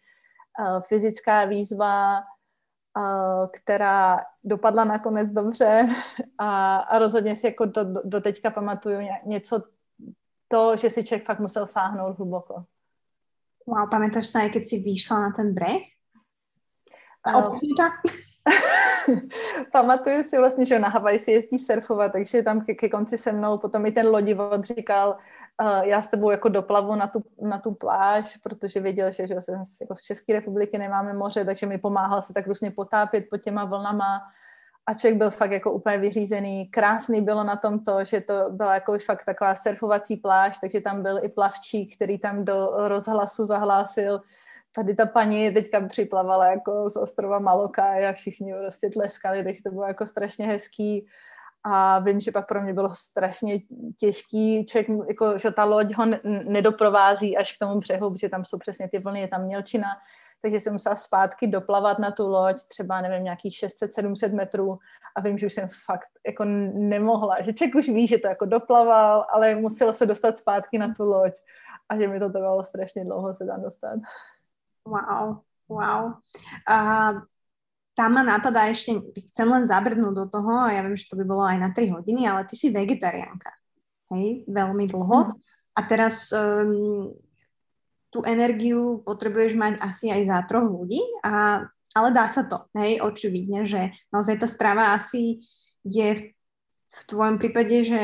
uh, fyzická výzva, uh, která dopadla nakonec dobře a, a rozhodně si jako do, do teďka pamatuju něco to, že si člověk fakt musel sáhnout hluboko. Wow, pamätáš sa aj keď si vyšla na ten breh? Uh, Pamatuju si vlastně, že na Havaj si jezdí surfovat, takže tam ke, ke konci se mnou potom i ten lodivod říkal, uh, já s tebou jako doplavu na tu, na tu pláž, protože věděl, že, že jako z České republiky nemáme moře, takže mi pomáhal se tak různě potápět pod těma vlnama a člověk byl fakt jako úplně vyřízený. Krásný bylo na tom to, že to byla jako fakt taková surfovací pláž, takže tam byl i plavčík, který tam do rozhlasu zahlásil, tady ta paní teďka připlavala jako z ostrova Maloka a všichni prostě tleskali, takže to bylo jako strašně hezký. A vím, že pak pro mě bylo strašně těžký, člověk, jako, že ta loď ho nedoprovází až k tomu břehu, protože tam jsou přesně ty vlny, je tam mělčina, takže jsem musela zpátky doplavat na tu loď, třeba nevím, nějakých 600-700 metrů a vím, že už jsem fakt jako nemohla, že člověk už ví, že to jako doplaval, ale musel se dostat zpátky na tu loď a že mi to trvalo strašně dlouho se tam dostat. Wow, wow. A tam ma napadá ešte, chcem len zabrnúť do toho a ja viem, že to by bolo aj na 3 hodiny, ale ty si vegetariánka, hej, veľmi dlho. Mm. A teraz um, tú energiu potrebuješ mať asi aj za troch ľudí, a, ale dá sa to, hej, očividne, že naozaj tá strava asi je v, v tvojom prípade, že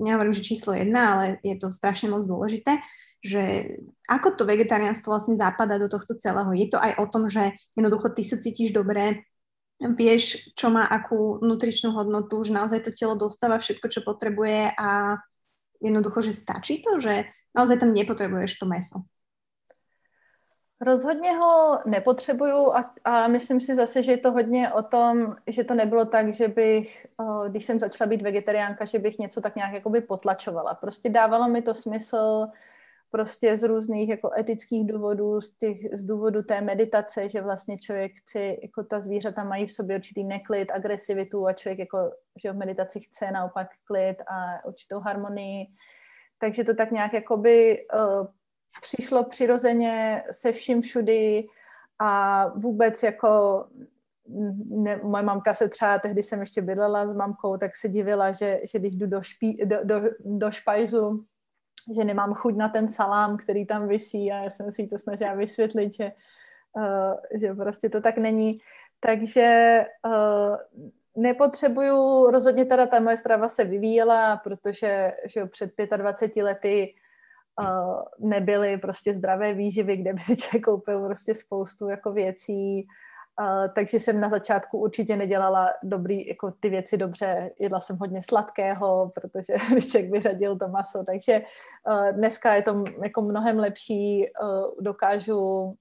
nehovorím, že číslo jedna, ale je to strašne moc dôležité, že ako to vegetariánstvo vlastne zapadá do tohto celého. Je to aj o tom, že jednoducho ty sa cítiš dobre, vieš, čo má akú nutričnú hodnotu, že naozaj to telo dostáva všetko, čo potrebuje a jednoducho, že stačí to, že naozaj tam nepotrebuješ to meso. Rozhodně ho nepotřebuju a, a myslím si zase, že je to hodně o tom, že to nebylo tak, že bych, když jsem začala být vegetariánka, že bych něco tak nějak jakoby potlačovala. Prostě dávalo mi to smysl prostě z různých jako etických důvodů, z, těch, z důvodu té meditace, že vlastně člověk chce, jako ta zvířata mají v sobě určitý neklid, agresivitu a člověk jako, že v meditaci chce naopak klid a určitou harmonii. Takže to tak nějak jakoby uh, přišlo přirozeně se vším všudy a vůbec jako ne, moje mamka se třeba, tehdy jsem ještě bydlela s mamkou, tak se divila, že, že když jdu do, špí, do, do, do špajzu, že nemám chuť na ten salám, který tam visí a já jsem si to snažila vysvětlit, že, uh, že prostě to tak není. Takže uh, nepotřebuju, rozhodně teda ta moje strava se vyvíjela, protože že před 25 lety uh, nebyly prostě zdravé výživy, kde by si člověk koupil prostě spoustu jako věcí, Uh, takže jsem na začátku určitě nedělala dobrý, jako ty věci dobře. Jedla jsem hodně sladkého, protože když člověk vyřadil to maso. Takže uh, dneska je to jako mnohem lepší. Uh, dokážu,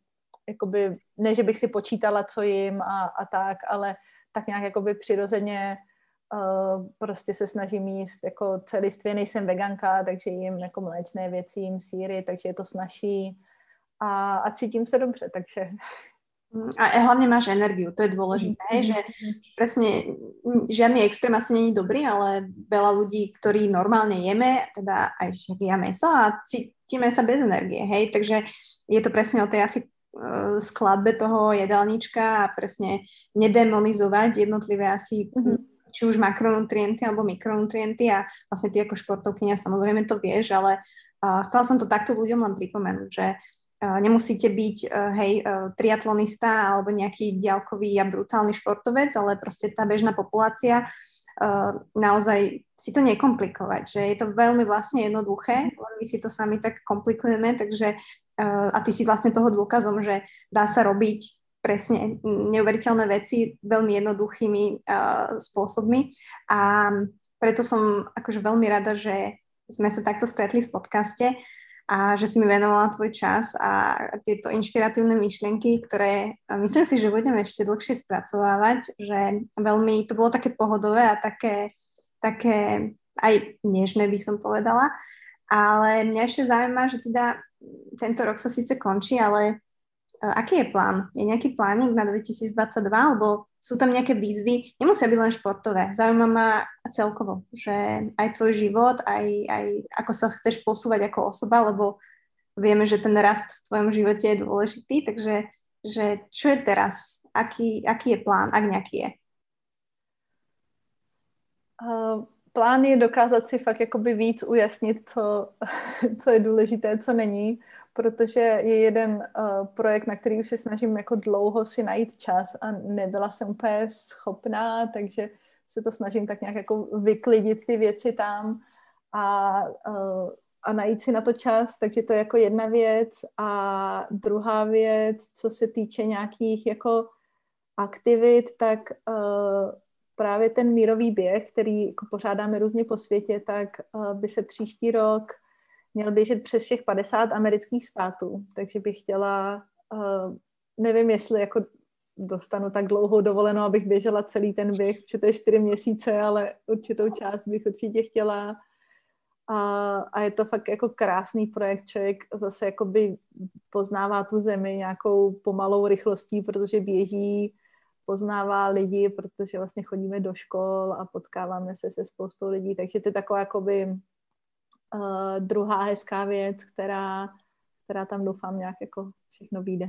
jakoby, ne, že bych si počítala, co jim a, a tak, ale tak nějak jakoby přirozeně uh, prostě se snažím jíst jako celistvě. Nejsem veganka, takže jím jako mléčné věci, jím síry, takže je to snažší a, a cítím se dobře, takže a hlavne máš energiu, to je dôležité, mm-hmm. že presne žiadny extrém asi není dobrý, ale veľa ľudí, ktorí normálne jeme, teda aj ja meso a cítime sa bez energie, hej, takže je to presne o tej asi uh, skladbe toho jedálnička a presne nedemonizovať jednotlivé asi mm-hmm. Či už makronutrienty alebo mikronutrienty a vlastne ty ako športovkynia samozrejme to vieš, ale uh, chcela som to takto ľuďom len pripomenúť, že nemusíte byť hej, triatlonista alebo nejaký diálkový a brutálny športovec, ale proste tá bežná populácia naozaj si to nekomplikovať, že je to veľmi vlastne jednoduché, len my si to sami tak komplikujeme, takže a ty si vlastne toho dôkazom, že dá sa robiť presne neuveriteľné veci veľmi jednoduchými uh, spôsobmi. A preto som akože veľmi rada, že sme sa takto stretli v podcaste a že si mi venovala tvoj čas a tieto inšpiratívne myšlienky, ktoré myslím si, že budeme ešte dlhšie spracovávať, že veľmi to bolo také pohodové a také, také aj nežné by som povedala, ale mňa ešte zaujíma, že teda tento rok sa síce končí, ale aký je plán? Je nejaký plánik na 2022, alebo sú tam nejaké výzvy? Nemusia byť len športové. Zaujíma ma celkovo, že aj tvoj život, aj, aj ako sa chceš posúvať ako osoba, lebo vieme, že ten rast v tvojom živote je dôležitý, takže že čo je teraz? Aký, aký je plán, ak nejaký je? Uh, plán je dokázat si fakt jakoby víc ujasnit, co, co je důležité, co není protože je jeden uh, projekt, na který už se snažím jako dlouho si najít čas a nebyla jsem úplně schopná, takže se to snažím tak nějak jako vyklidit ty věci tam a, uh, a najít si na to čas, takže to je jako jedna věc. A druhá věc, co se týče nějakých jako aktivit, tak uh, právě ten mírový běh, který jako pořádáme různě po světě, tak by se příští rok měl běžet přes všech 50 amerických států, takže bych chtěla, uh, nevím, jestli jako dostanu tak dlouhou dovolenou, abych běžela celý ten běh, je čtyři měsíce, ale určitou část bych určitě chtěla. A, a je to fakt jako krásný projekt, člověk zase jakoby poznává tu zemi nějakou pomalou rychlostí, protože běží, poznává lidi, protože vlastně chodíme do škol a potkáváme se se spoustou lidí, takže to je taková jakoby uh, druhá hezká věc, která, která tam doufám nějak jako všechno vyjde.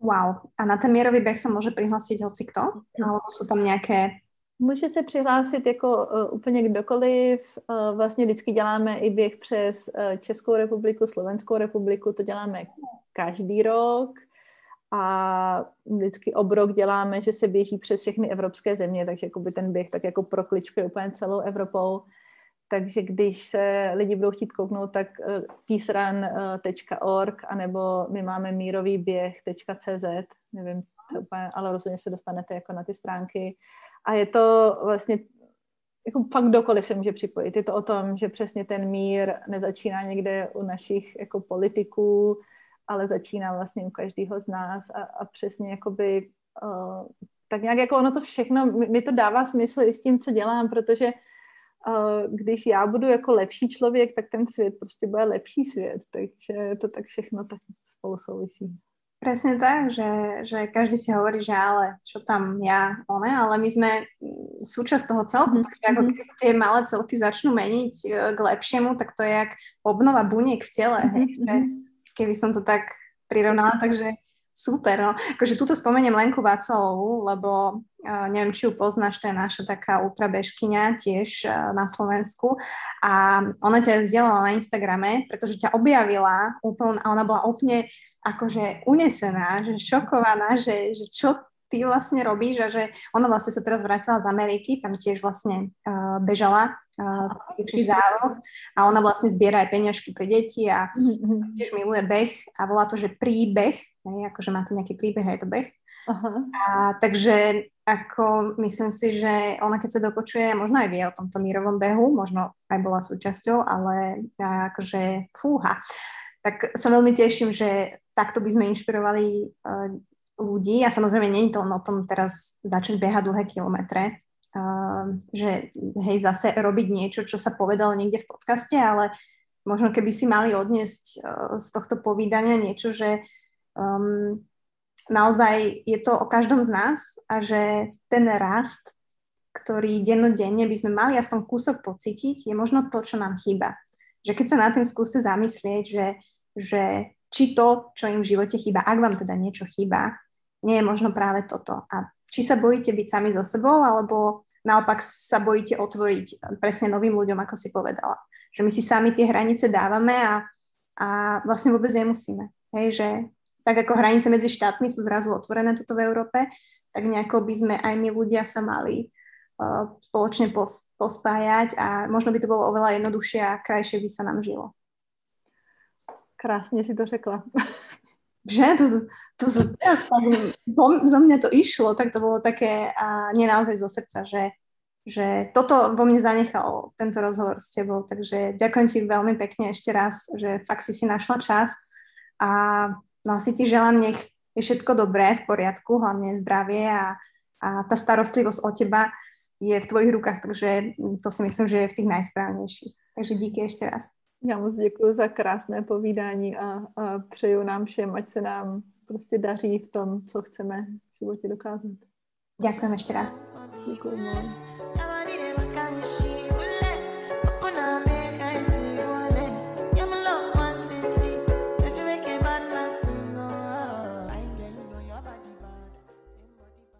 Wow. A na ten mírový běh se může přihlásit hoci kto? Alebo jsou tam nějaké Může se přihlásit jako uh, úplně kdokoliv. Uh, vlastně vždycky děláme i běh přes uh, Českou republiku, Slovenskou republiku, to děláme každý rok. A vždycky obrok děláme, že se běží přes všechny evropské země, takže ten běh tak jako prokličkuje úplně celou Evropou. Takže když se lidi budou chtít kouknout, tak uh, peacerun.org anebo my máme mírový běh.cz, nevím, úplně, ale rozhodně se dostanete jako na ty stránky. A je to vlastně jako fakt kdokoliv se může připojit. Je to o tom, že přesně ten mír nezačíná někde u našich jako politiků, ale začíná vlastně u každého z nás a, a přesně jakoby uh, tak nějak jako ono to všechno, mi to dává smysl i s tím, co dělám, protože uh, když já budu jako lepší člověk, tak ten svět prostě bude lepší svět, takže to tak všechno tak spolu souvisí. Presne tak, že, že každý si hovorí, že ale čo tam ja, one, ale my sme mm, súčasť toho celku, mm-hmm. takže ako keď tie malé celky začnú meniť e, k lepšiemu, tak to je jak obnova buniek v tele, mm-hmm. hej, že keby som to tak prirovnala, takže Super, no. Akože túto spomeniem Lenku Vacalovú, lebo uh, neviem, či ju poznáš, to je naša taká ultrabežkyňa tiež uh, na Slovensku a ona ťa zdieľala na Instagrame, pretože ťa objavila úplne, a ona bola úplne akože unesená, že šokovaná, že, že čo ty vlastne robíš a že ona vlastne sa teraz vrátila z Ameriky, tam tiež vlastne uh, bežala uh, zároch a ona vlastne zbiera aj peňažky pre deti a mm-hmm. tiež miluje beh a volá to, že príbeh, ne, akože má to nejaký príbeh, aj to beh. Uh-huh. A takže ako myslím si, že ona keď sa dopočuje, možno aj vie o tomto mírovom behu, možno aj bola súčasťou, ale akože fúha. Tak sa veľmi teším, že takto by sme inšpirovali uh, ľudí a samozrejme je to o tom teraz začať behať dlhé kilometre, uh, že hej, zase robiť niečo, čo sa povedalo niekde v podcaste, ale možno keby si mali odniesť uh, z tohto povídania niečo, že um, naozaj je to o každom z nás a že ten rast, ktorý dennodenne by sme mali aspoň kúsok pocítiť, je možno to, čo nám chýba. Že keď sa na tým skúsi zamyslieť, že, že či to, čo im v živote chýba, ak vám teda niečo chýba, nie je možno práve toto. A či sa bojíte byť sami so sebou, alebo naopak sa bojíte otvoriť presne novým ľuďom, ako si povedala. Že my si sami tie hranice dávame a, a vlastne vôbec nemusíme. Hej, že tak ako hranice medzi štátmi sú zrazu otvorené toto v Európe, tak nejako by sme aj my ľudia sa mali uh, spoločne pos, pospájať a možno by to bolo oveľa jednoduchšie a krajšie by sa nám žilo. Krásně si to řekla. že to, to, to teraz tak, zo mňa to išlo, tak to bolo také a nie naozaj zo srdca, že, že toto vo mne zanechalo tento rozhovor s tebou, takže ďakujem ti veľmi pekne ešte raz, že fakt si si našla čas a no asi ti želám, nech je všetko dobré, v poriadku, hlavne zdravie a, a tá starostlivosť o teba je v tvojich rukách, takže to si myslím, že je v tých najsprávnejších. Takže díky ešte raz. Já moc děkuji za krásné povídání a, a přeju nám všem, ať se nám prostě daří v tom, co chceme v životě dokázat. Děkujeme ještě raz. Děkuji moc.